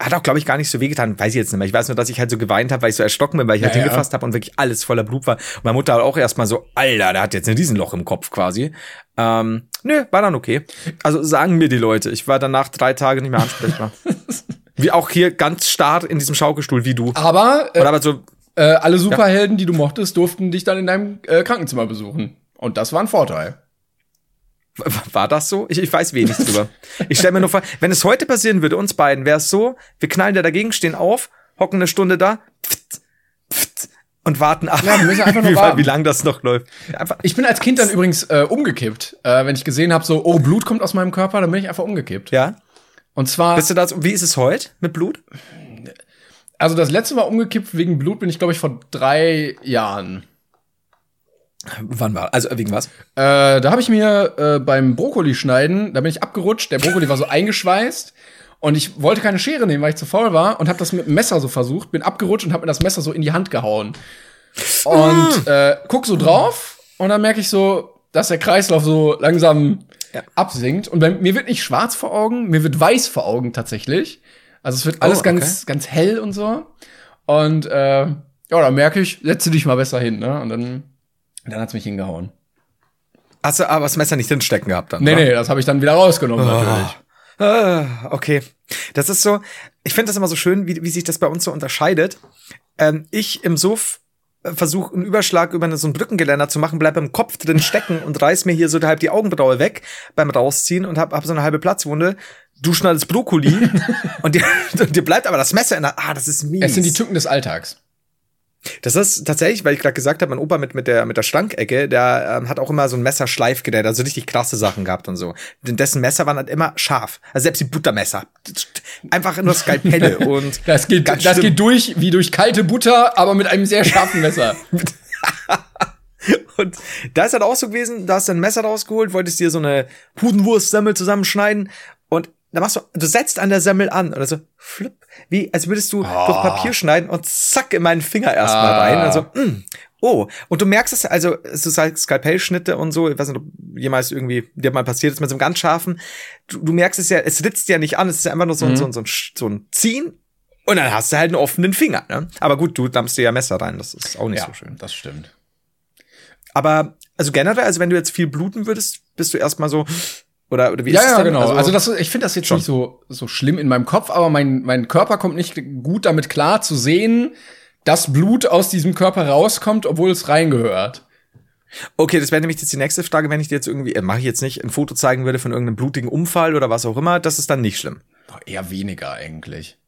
Speaker 2: hat auch, glaube ich, gar nicht so wehgetan. Weiß ich jetzt nicht mehr. Ich weiß nur, dass ich halt so geweint habe, weil ich so erschrocken bin, weil ich halt
Speaker 1: Ja, ja.
Speaker 2: hingefasst habe und wirklich alles voller Blut war. Und meine Mutter hat auch erstmal so, Alter, der hat jetzt ein Riesenloch im Kopf quasi. Ähm, nö, war dann okay. Also sagen mir die Leute, ich war danach drei Tage nicht mehr ansprechbar. *laughs* wie auch hier ganz starr in diesem Schaukelstuhl wie du.
Speaker 1: Aber äh,
Speaker 2: Oder aber so,
Speaker 1: äh, alle Superhelden, die du mochtest, durften dich dann in deinem äh, Krankenzimmer besuchen. Und das war ein Vorteil.
Speaker 2: War das so? Ich, ich weiß wenig drüber. Ich stelle mir nur vor, wenn es heute passieren würde, uns beiden, wäre es so, wir knallen da dagegen, stehen auf, hocken eine Stunde da pft, pft, und warten ab,
Speaker 1: Ja, *laughs*
Speaker 2: wie,
Speaker 1: warten.
Speaker 2: wie lange das noch läuft. Einfach,
Speaker 1: Ich bin als Kind dann übrigens äh, umgekippt. Äh, wenn ich gesehen habe, so, oh, Blut kommt aus meinem Körper, dann bin ich einfach umgekippt.
Speaker 2: ja?
Speaker 1: Und zwar,
Speaker 2: Bist du das, wie ist es heute mit Blut?
Speaker 1: also das letzte Mal umgekippt wegen Blut bin ich, glaube ich, vor drei Jahren.
Speaker 2: Wann war? Also wegen was?
Speaker 1: Äh, da habe ich mir äh, beim Brokkoli schneiden, da bin ich abgerutscht, der Brokkoli war so *laughs* eingeschweißt und ich wollte keine Schere nehmen, weil ich zu faul war und habe das mit dem Messer so versucht, bin abgerutscht und habe mir das Messer so in die Hand gehauen. Und äh, guck so drauf und dann merke ich so, dass der Kreislauf so langsam absinkt und bei, mir wird nicht schwarz vor Augen, mir wird weiß vor Augen tatsächlich. Also es wird alles
Speaker 2: Oh, okay.
Speaker 1: ganz ganz hell und so. Und äh, ja, da merke ich, setze dich mal besser hin, ne? Und dann dann hat's mich hingehauen.
Speaker 2: Hast du aber das Messer nicht drin stecken gehabt dann?
Speaker 1: Nee,
Speaker 2: oder?
Speaker 1: nee, das habe ich dann wieder rausgenommen, natürlich.
Speaker 2: Ah, okay. Das ist so, ich finde das immer so schön, wie, wie sich das bei uns so unterscheidet. Ähm, ich im Suff versuche einen Überschlag über so ein Brückengeländer zu machen, bleib im Kopf drin stecken und reiß mir hier so halb die Augenbraue weg beim Rausziehen und hab, hab so eine halbe Platzwunde. Du schneidest Brokkoli *laughs* und dir, *laughs* und dir bleibt aber das Messer in der, ah, das ist mies.
Speaker 1: Es sind die Tücken des Alltags.
Speaker 2: Das ist tatsächlich, weil ich gerade gesagt habe, mein Opa mit, mit der, mit der Schrankecke, der ähm, hat auch immer so ein Messerschleifgerät, also richtig krasse Sachen gehabt und so. Denn dessen Messer waren halt immer scharf. Also selbst die Buttermesser. Einfach nur Skalpelle *laughs* und.
Speaker 1: Das geht, das
Speaker 2: schlimm.
Speaker 1: geht durch wie durch kalte Butter, aber mit einem sehr scharfen Messer. *laughs*
Speaker 2: Und da ist halt auch so gewesen, da hast du ein Messer rausgeholt, wolltest dir so eine Pudenwurstsemmel zusammenschneiden und da machst du, du setzt an der Semmel an oder so, flipp, wie, als würdest du durch Papier schneiden und zack in meinen Finger erstmal
Speaker 1: Ah.
Speaker 2: rein. Also, mm, oh. Und du merkst es, also, es ist halt Skalpellschnitte und so, ich weiß nicht, ob jemals irgendwie dir mal passiert ist mit so einem ganz scharfen. Du, du merkst es ja, es ritzt ja nicht an, es ist ja einfach nur so, ein so, ein so, ein, so ein Ziehen und dann hast du halt einen offenen Finger, ne? Aber gut, du dampfst dir ja Messer rein, das ist auch nicht so schön.
Speaker 1: das stimmt.
Speaker 2: Aber also generell, also wenn du jetzt viel bluten würdest, bist du erstmal so oder oder wie
Speaker 1: Ja,
Speaker 2: ist
Speaker 1: ja,
Speaker 2: dann?
Speaker 1: genau. Also, das, ich finde das jetzt
Speaker 2: Schon.
Speaker 1: nicht so, so schlimm in meinem Kopf, aber mein, mein Körper kommt nicht gut damit klar zu sehen, dass Blut aus diesem Körper rauskommt, obwohl es reingehört.
Speaker 2: okay, das wäre nämlich jetzt die nächste Frage, wenn ich dir jetzt irgendwie, äh, mache ich jetzt nicht, ein Foto zeigen würde von irgendeinem blutigen Unfall oder was auch immer, das ist dann nicht schlimm.
Speaker 1: Eher weniger eigentlich.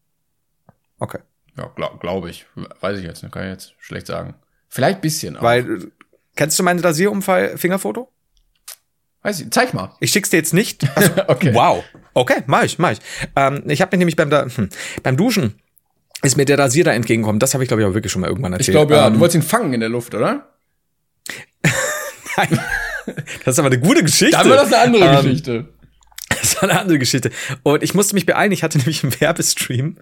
Speaker 2: Okay.
Speaker 1: Ja, glaube glaub ich. Weiß ich jetzt nicht, kann ich jetzt schlecht sagen. Vielleicht bisschen, aber
Speaker 2: Weil kennst du mein Rasierunfall Fingerfoto?
Speaker 1: Weiß ich, zeig mal.
Speaker 2: Ich schick's dir jetzt nicht. Also, *laughs*
Speaker 1: Okay.
Speaker 2: Wow. Okay, mach ich, mach ich. Ähm, ich habe mich nämlich beim da, hm, beim Duschen ist mir der Rasierer entgegengekommen. Das habe ich glaube ich auch wirklich schon mal irgendwann erzählt.
Speaker 1: Ich glaube ja,
Speaker 2: Ähm,
Speaker 1: du wolltest ihn fangen in der Luft, oder? *laughs*
Speaker 2: das ist aber eine gute Geschichte.
Speaker 1: Dann war das eine andere
Speaker 2: Ähm,
Speaker 1: Geschichte. *laughs*
Speaker 2: Das war eine andere Geschichte. Und ich musste mich beeilen. Ich hatte nämlich einen Werbestream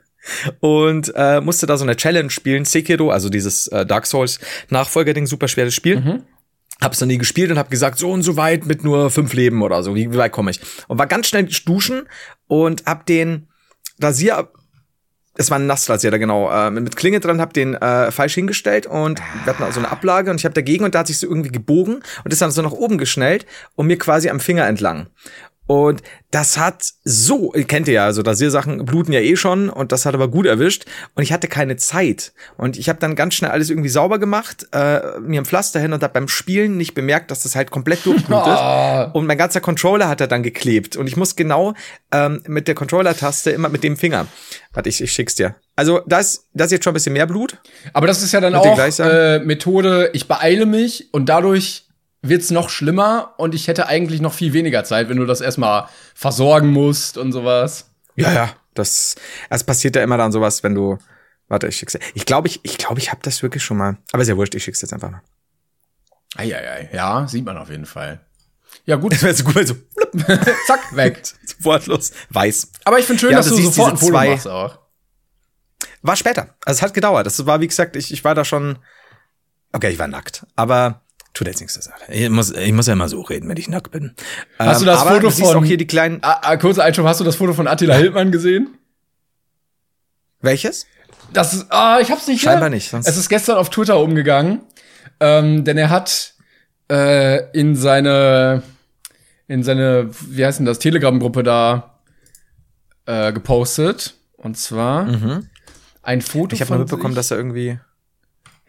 Speaker 2: und äh, musste da so eine Challenge spielen. Sekiro, also dieses äh, Dark Souls Nachfolgerding, super schweres Spiel. Hab's noch nie gespielt und hab gesagt, so und so weit mit nur fünf Leben oder so. Wie, weit komme ich? Und war ganz schnell duschen und hab den Rasier es war ein Nassrasierer, genau, äh, mit Klinge dran, hab den äh, falsch hingestellt und wir hatten also eine Ablage und ich habe dagegen und da hat sich so irgendwie gebogen und ist dann so nach oben geschnellt und mir quasi am Finger entlang. Und das hat so, ihr kennt ihr ja, also Rasiersachen bluten ja eh schon und das hat aber gut erwischt und ich hatte keine Zeit und ich habe dann ganz schnell alles irgendwie sauber gemacht, äh, mir ein Pflaster hin und habe beim Spielen nicht bemerkt, dass das halt komplett durchblutet *laughs* und mein ganzer Controller hat er dann geklebt und ich muss genau ähm, mit der Controller-Taste immer mit dem Finger. Warte, ich, ich schick's dir. Also das, das ist jetzt schon ein bisschen mehr Blut.
Speaker 1: Aber das ist ja dann auch äh, Methode, ich beeile mich und dadurch wird's noch schlimmer und ich hätte eigentlich noch viel weniger Zeit, wenn du das erstmal versorgen musst und sowas.
Speaker 2: Ja, ja. Das, es passiert ja immer dann sowas, wenn du. Warte, ich schick's dir. Ich glaube, ich, ich glaube, ich habe das wirklich schon mal. Aber ist ja wurscht, ich schick's jetzt einfach mal.
Speaker 1: Eieiei, ja, sieht man auf jeden Fall. Ja, gut,
Speaker 2: Das *laughs* wäre so gut, so blub, *laughs*
Speaker 1: zack, weg. *laughs*
Speaker 2: wortlos, weiß.
Speaker 1: Aber ich finde schön,
Speaker 2: Ja,
Speaker 1: dass
Speaker 2: du
Speaker 1: du sofort ein Foto
Speaker 2: zwei-
Speaker 1: machst auch.
Speaker 2: War später. Also es hat gedauert. Das war, wie gesagt, ich, ich war da schon. Okay, ich war nackt. Aber tut jetzt nichts zur Sache. Ich muss, ich muss ja immer so reden, wenn ich nackt bin.
Speaker 1: Hast du
Speaker 2: Ähm,
Speaker 1: das
Speaker 2: aber
Speaker 1: Foto
Speaker 2: du
Speaker 1: von-
Speaker 2: auch hier die kleinen.
Speaker 1: Ah, ah, kurzer Einschub, hast du das Foto von Attila Hildmann gesehen?
Speaker 2: Welches?
Speaker 1: Das ist, ah, ich hab's nicht.
Speaker 2: Scheinbar
Speaker 1: hier.
Speaker 2: nicht, sonst-
Speaker 1: Es ist gestern auf Twitter umgegangen, ähm, denn er hat äh, in seine, in seine, wie heißt denn das, Telegram-Gruppe da äh, gepostet. Und zwar ein Foto
Speaker 2: Mhm. Ich habe mal mitbekommen, dass er irgendwie,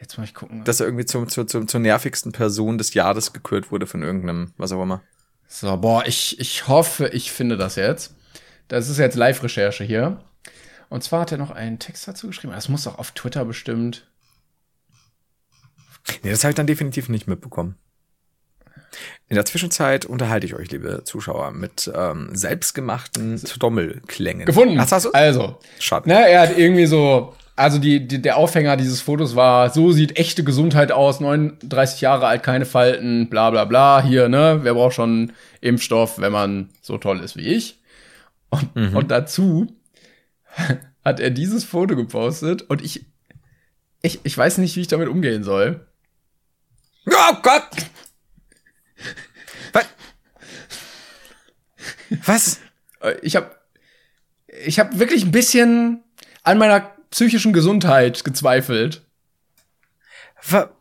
Speaker 1: Jetzt mal ich gucken.
Speaker 2: dass er irgendwie zum, zur, zur, zur nervigsten Person des Jahres gekürt wurde von irgendeinem, was auch immer.
Speaker 1: So, boah, ich, ich hoffe, ich finde das jetzt. Das ist jetzt Live-Recherche hier. Und zwar hat er noch einen Text dazu geschrieben. Das muss doch auf Twitter bestimmt.
Speaker 2: Nee, das habe ich dann definitiv nicht mitbekommen. In der Zwischenzeit unterhalte ich euch, liebe Zuschauer, mit ähm, selbstgemachten Trommelklängen.
Speaker 1: Gefunden.
Speaker 2: Hast du?
Speaker 1: Also,
Speaker 2: Schade.
Speaker 1: ne, er hat irgendwie so, also die, die, der Aufhänger dieses Fotos war, so sieht echte Gesundheit aus, 39 Jahre alt, keine Falten, bla bla bla. Hier, ne, wer braucht schon Impfstoff, wenn man so toll ist wie ich? Und,
Speaker 2: Mhm.
Speaker 1: und dazu *laughs* hat er dieses Foto gepostet und ich, ich, ich weiß nicht, wie ich damit umgehen soll.
Speaker 2: Oh Gott! Was? Was?
Speaker 1: Äh, Ich habe ich hab wirklich ein bisschen an meiner psychischen Gesundheit gezweifelt.
Speaker 2: Wa-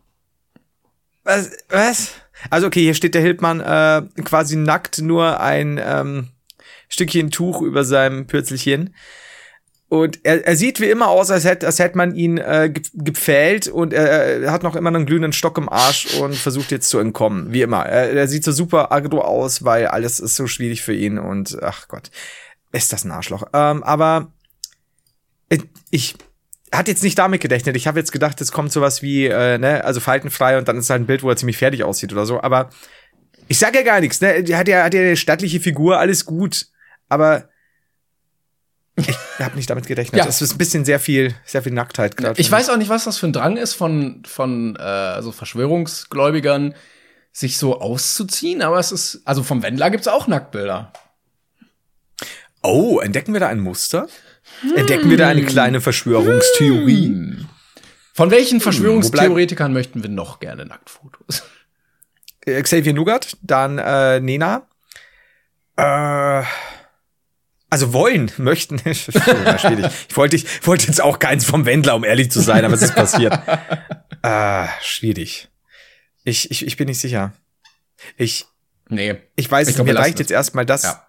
Speaker 2: Was? Was? Also okay, hier steht der Hildmann äh, quasi nackt, nur ein ähm, Stückchen Tuch über seinem Pürzelchen. Und er, er sieht wie immer aus, als hätte, als hätte man ihn äh, ge- gepfählt und er, er hat noch immer einen glühenden Stock im Arsch und versucht jetzt zu entkommen, wie immer. Er, er sieht so super agro aus, weil alles ist so schwierig für ihn und ach Gott, ist das ein Arschloch. Ähm, aber ich, hat jetzt nicht damit gerechnet. Ich habe jetzt gedacht, es kommt sowas wie, äh, ne, also faltenfrei und dann ist halt ein Bild, wo er ziemlich fertig aussieht oder so. Aber ich sag ja gar nichts, ne? Der hat ja, hat ja eine stattliche Figur, alles gut. Aber ich habe nicht damit gerechnet. *laughs*
Speaker 1: Ja.
Speaker 2: Das ist ein bisschen sehr viel, sehr viel Nacktheit gerade.
Speaker 1: Ich weiß auch nicht, was das für ein Drang ist von, von äh, so Verschwörungsgläubigern, sich so auszuziehen, aber es ist, also vom Wendler gibt's auch Nacktbilder.
Speaker 2: Oh, entdecken wir da ein Muster? Entdecken wir da eine kleine Verschwörungstheorie?
Speaker 1: Von welchen Verschwörungstheoretikern möchten wir noch gerne Nacktfotos?
Speaker 2: Äh, Xavier Nugat, dann äh, Nena. Äh, also wollen, *laughs* möchten. Ich wollte, ich wollte jetzt auch keins vom Wendler, um ehrlich zu sein, aber es ist passiert. *laughs* äh, schwierig. Ich, ich, ich bin nicht sicher. Ich,
Speaker 1: Nee.
Speaker 2: ich weiß,
Speaker 1: Ich glaub,
Speaker 2: mir reicht
Speaker 1: es.
Speaker 2: jetzt erstmal das.
Speaker 1: Ja.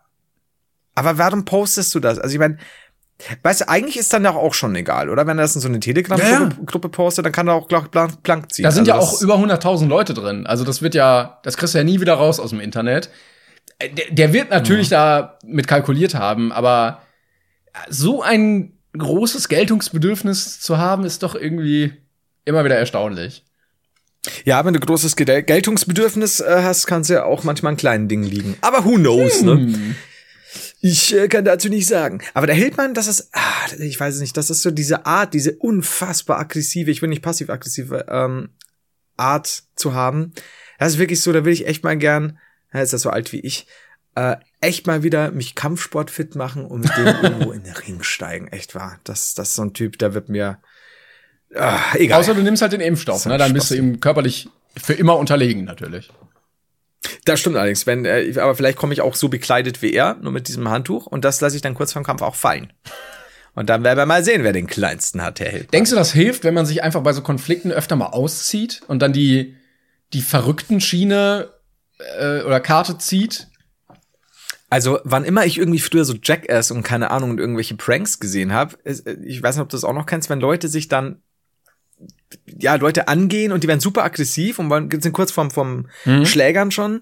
Speaker 2: Aber warum postest du das? Also ich meine, weißt du, eigentlich ist dann ja auch schon egal, oder? Wenn er das in so eine Telegram-Gruppe
Speaker 1: Ja,
Speaker 2: postet, dann kann er auch gleich blank, blank ziehen.
Speaker 1: Da sind
Speaker 2: Also
Speaker 1: ja auch über 100.000 Leute drin. Also das wird ja, das kriegst du ja nie wieder raus aus dem Internet. Äh, Der, der wird natürlich da mit kalkuliert haben, aber so ein großes Geltungsbedürfnis zu haben, ist doch irgendwie immer wieder erstaunlich.
Speaker 2: Ja, wenn du großes Gel Geltungsbedürfnis äh, hast, kann es ja auch manchmal an kleinen Dingen liegen. Aber who knows, ne? Ich äh, kann dazu nicht sagen. Aber der Hildmann, das ist, ah, ich weiß es nicht, das ist so diese Art, diese unfassbar aggressive, ich will nicht passiv-aggressive ähm, Art zu haben. Das ist wirklich so, da will ich echt mal gern, er ist ja so alt wie ich, äh, echt mal wieder mich Kampfsportfit machen und mit dem *laughs* irgendwo in den Ring steigen. Echt wahr. Das, das ist so ein Typ, der wird mir, ah, egal.
Speaker 1: Außer du nimmst halt den Impfstoff, ne? Dann bist du ihm körperlich für immer unterlegen, natürlich.
Speaker 2: Das stimmt allerdings, wenn, äh, aber vielleicht komme ich auch so bekleidet wie er, nur mit diesem Handtuch, und das lasse ich dann kurz vorm Kampf auch fallen. Und dann werden wir mal sehen, wer den kleinsten hat, der Held.
Speaker 1: Denkst du, das hilft, wenn man sich einfach bei so Konflikten öfter mal auszieht und dann die, die verrückten Schiene äh, oder Karte zieht?
Speaker 2: Also, wann immer ich irgendwie früher so Jackass und keine Ahnung und irgendwelche Pranks gesehen habe, ich weiß nicht, ob du das auch noch kennst, wenn Leute sich dann ja, Leute angehen und die werden super aggressiv und sind kurz vom, vom
Speaker 1: Mhm.
Speaker 2: Schlägern schon,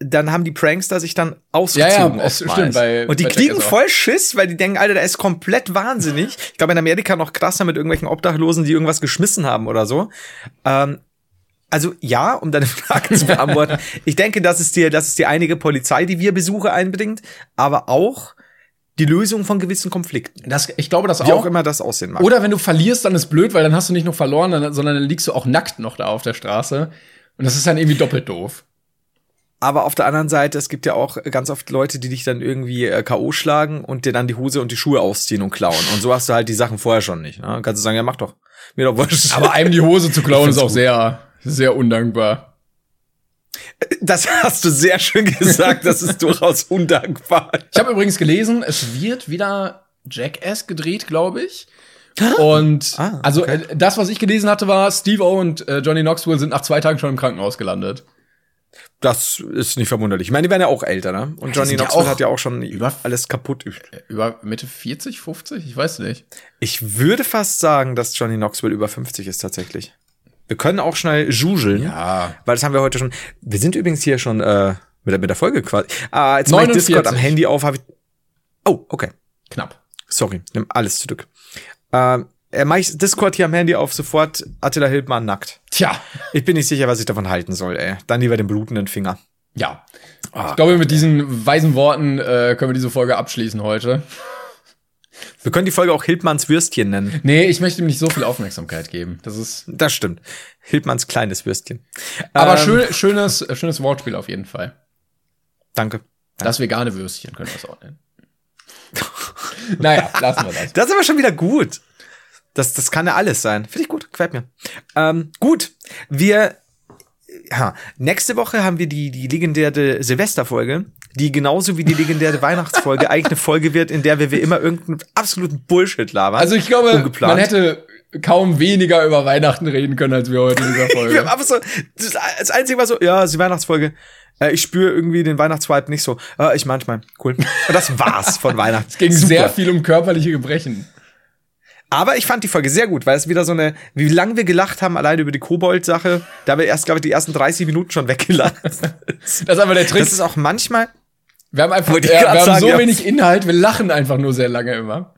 Speaker 2: dann haben die Prankster sich dann ausgezogen.
Speaker 1: Ja, ja, stimmt, bei-
Speaker 2: und die
Speaker 1: bei
Speaker 2: kriegen voll Schiss, weil die denken, Alter, der ist komplett wahnsinnig. Ich glaube, in Amerika noch krasser mit irgendwelchen Obdachlosen, die irgendwas geschmissen haben oder so. Ähm, also ja, um deine *laughs* Frage zu beantworten. ich denke, das ist dir, das ist die einige Polizei, die wir Besuche einbringt, aber auch die Lösung von gewissen Konflikten.
Speaker 1: Das, ich glaube, das
Speaker 2: Wie
Speaker 1: auch.
Speaker 2: auch immer das aussehen mag.
Speaker 1: Oder wenn du verlierst, dann ist blöd, weil dann hast du nicht nur verloren, dann, sondern dann liegst du auch nackt noch da auf der Straße. Und das ist dann irgendwie doppelt doof.
Speaker 2: Aber auf der anderen Seite, es gibt ja auch ganz oft Leute, die dich dann irgendwie äh, K.O. schlagen und dir dann die Hose und die Schuhe ausziehen und klauen. Und so hast du halt die Sachen vorher schon nicht. Ne? Kannst du sagen, ja, mach doch. Mir doch wurscht.
Speaker 1: Aber einem die Hose zu klauen ist auch
Speaker 2: gut.
Speaker 1: sehr, sehr undankbar.
Speaker 2: Das hast du sehr schön gesagt. Das ist durchaus undankbar.
Speaker 1: Ich habe übrigens gelesen, es wird wieder Jackass gedreht, glaube ich. Und
Speaker 2: Ah,
Speaker 1: also
Speaker 2: okay.
Speaker 1: äh, das, was ich gelesen hatte, war, Steve O und äh, Johnny Knoxville sind nach zwei Tagen schon im Krankenhaus gelandet.
Speaker 2: Das ist nicht verwunderlich. Ich meine, die werden ja auch älter, ne? Und Johnny
Speaker 1: ja
Speaker 2: Knoxville
Speaker 1: auch
Speaker 2: hat ja auch schon
Speaker 1: über-
Speaker 2: alles kaputt.
Speaker 1: Über Mitte 40, 50? Ich weiß nicht.
Speaker 2: Ich würde fast sagen, dass Johnny Knoxville über 50 ist tatsächlich. Wir können auch schnell jugeln.
Speaker 1: Ja.
Speaker 2: Weil das haben wir heute schon. Wir sind übrigens hier schon äh, mit, der, mit der Folge quasi. Ah, jetzt mach ich
Speaker 1: 49.
Speaker 2: Discord am Handy auf. Hab ich oh, okay.
Speaker 1: Knapp.
Speaker 2: Sorry, nimm alles zurück. Ähm, er mach ich Discord hier am Handy auf, sofort Attila Hildmann nackt.
Speaker 1: Tja,
Speaker 2: Ich bin nicht sicher, was ich davon halten soll, ey. Dann lieber den blutenden Finger.
Speaker 1: ja. ich glaube, mit diesen weisen Worten äh, können wir diese Folge abschließen heute.
Speaker 2: Wir können die Folge auch Hildmanns Würstchen nennen.
Speaker 1: Nee, ich möchte ihm nicht so viel Aufmerksamkeit geben. Das ist.
Speaker 2: Das stimmt. Hildmanns kleines Würstchen.
Speaker 1: Aber
Speaker 2: Ähm,
Speaker 1: schön, schönes, schönes Wortspiel auf jeden Fall.
Speaker 2: Danke.
Speaker 1: Das vegane Würstchen können wir es auch nennen. *laughs* naja, lassen wir das.
Speaker 2: Das ist aber schon wieder gut. Das, das kann ja alles sein. Finde ich gut, gefällt mir. Ähm, gut, wir, ja, nächste Woche haben wir die, die legendäre Silvesterfolge, die genauso wie die legendäre Weihnachtsfolge *laughs* eigentlich eine Folge wird, in der wir wie immer irgendeinen absoluten Bullshit labern.
Speaker 1: Also ich glaube,
Speaker 2: Ungeplant.
Speaker 1: man hätte kaum weniger über Weihnachten reden können, als wir heute in dieser
Speaker 2: wir
Speaker 1: Folge. *laughs*
Speaker 2: haben einfach so, das, Einzige war so, ja, die Weihnachtsfolge. Äh, ich spüre irgendwie den Weihnachtsvibe nicht so. Äh, ich manchmal. Cool. Und das war's von *laughs* Weihnachten.
Speaker 1: Es ging
Speaker 2: Super.
Speaker 1: sehr viel um körperliche Gebrechen.
Speaker 2: Aber ich fand die Folge sehr gut, weil es wieder so eine, wie lange wir gelacht haben, alleine über die Kobold-Sache. Da haben wir erst, glaube ich, die ersten 30 Minuten schon weggelacht. *laughs*
Speaker 1: Das ist einfach der Trick.
Speaker 2: Das ist auch manchmal,
Speaker 1: wir haben einfach ja, wir haben
Speaker 2: sagen,
Speaker 1: so
Speaker 2: ja.
Speaker 1: wenig Inhalt, wir lachen einfach nur sehr lange immer.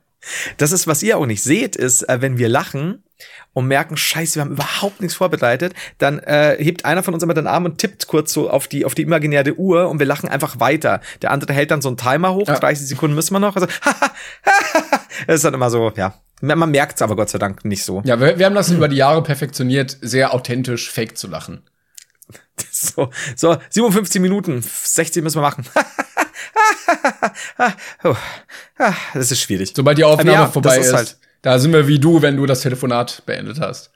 Speaker 2: Das ist, was ihr auch nicht seht, ist, äh, wenn wir lachen und merken, scheiße, wir haben überhaupt nichts vorbereitet, dann äh, hebt einer von uns immer den Arm und tippt kurz so auf die, auf die imaginäre Uhr und wir lachen einfach weiter. Der andere hält dann so einen Timer hoch, 30 Sekunden müssen wir noch. Also, *laughs* das ist dann immer so, ja. Man merkt es aber Gott sei Dank nicht so.
Speaker 1: Ja, wir, wir haben das über die Jahre perfektioniert, sehr authentisch fake zu lachen. *laughs*
Speaker 2: So, so 57 Minuten, 60 müssen wir machen. *laughs* Das ist schwierig.
Speaker 1: Sobald die Aufnahme
Speaker 2: ja,
Speaker 1: vorbei ist,
Speaker 2: ist halt-
Speaker 1: da sind wir wie du, wenn du das Telefonat beendet hast.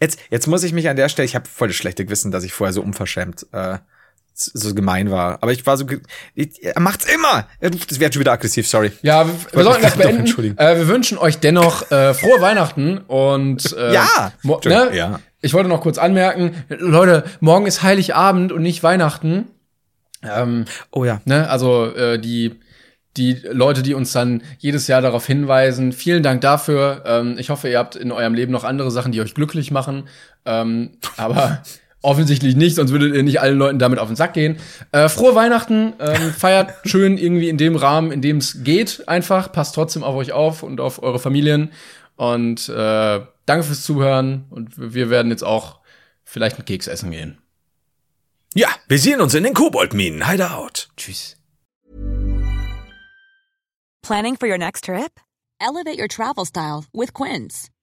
Speaker 2: Jetzt, jetzt muss ich mich an der Stelle, ich habe voll das schlechte Gewissen, dass ich vorher so unverschämt äh, so gemein war. Aber ich war so, ich, er macht's immer. Er das wird schon wieder aggressiv, sorry.
Speaker 1: Ja, wir, wir sollten das beenden. Äh, wir wünschen euch dennoch äh, frohe Weihnachten und äh,
Speaker 2: Ja!
Speaker 1: ne?
Speaker 2: Ja.
Speaker 1: Ich wollte noch kurz anmerken, Leute, morgen ist Heiligabend und nicht Weihnachten. Ähm,
Speaker 2: Oh ja.
Speaker 1: ne? Also äh, die die Leute, die uns dann jedes Jahr darauf hinweisen, vielen Dank dafür. Ähm, ich hoffe, ihr habt in eurem Leben noch andere Sachen, die euch glücklich machen. Ähm, aber *laughs* offensichtlich nicht, sonst würdet ihr nicht allen Leuten damit auf den Sack gehen. Äh, frohe Weihnachten, ähm, *laughs* feiert schön irgendwie in dem Rahmen, in dem es geht. Einfach passt trotzdem auf euch auf und auf eure Familien. Und äh, danke fürs Zuhören. Und wir werden jetzt auch vielleicht einen Keks essen gehen.
Speaker 2: Ja, wir sehen uns in den Koboldminen. Hideout.
Speaker 1: Tschüss.
Speaker 6: Planning for your next trip?
Speaker 7: Elevate your travel style with Quince.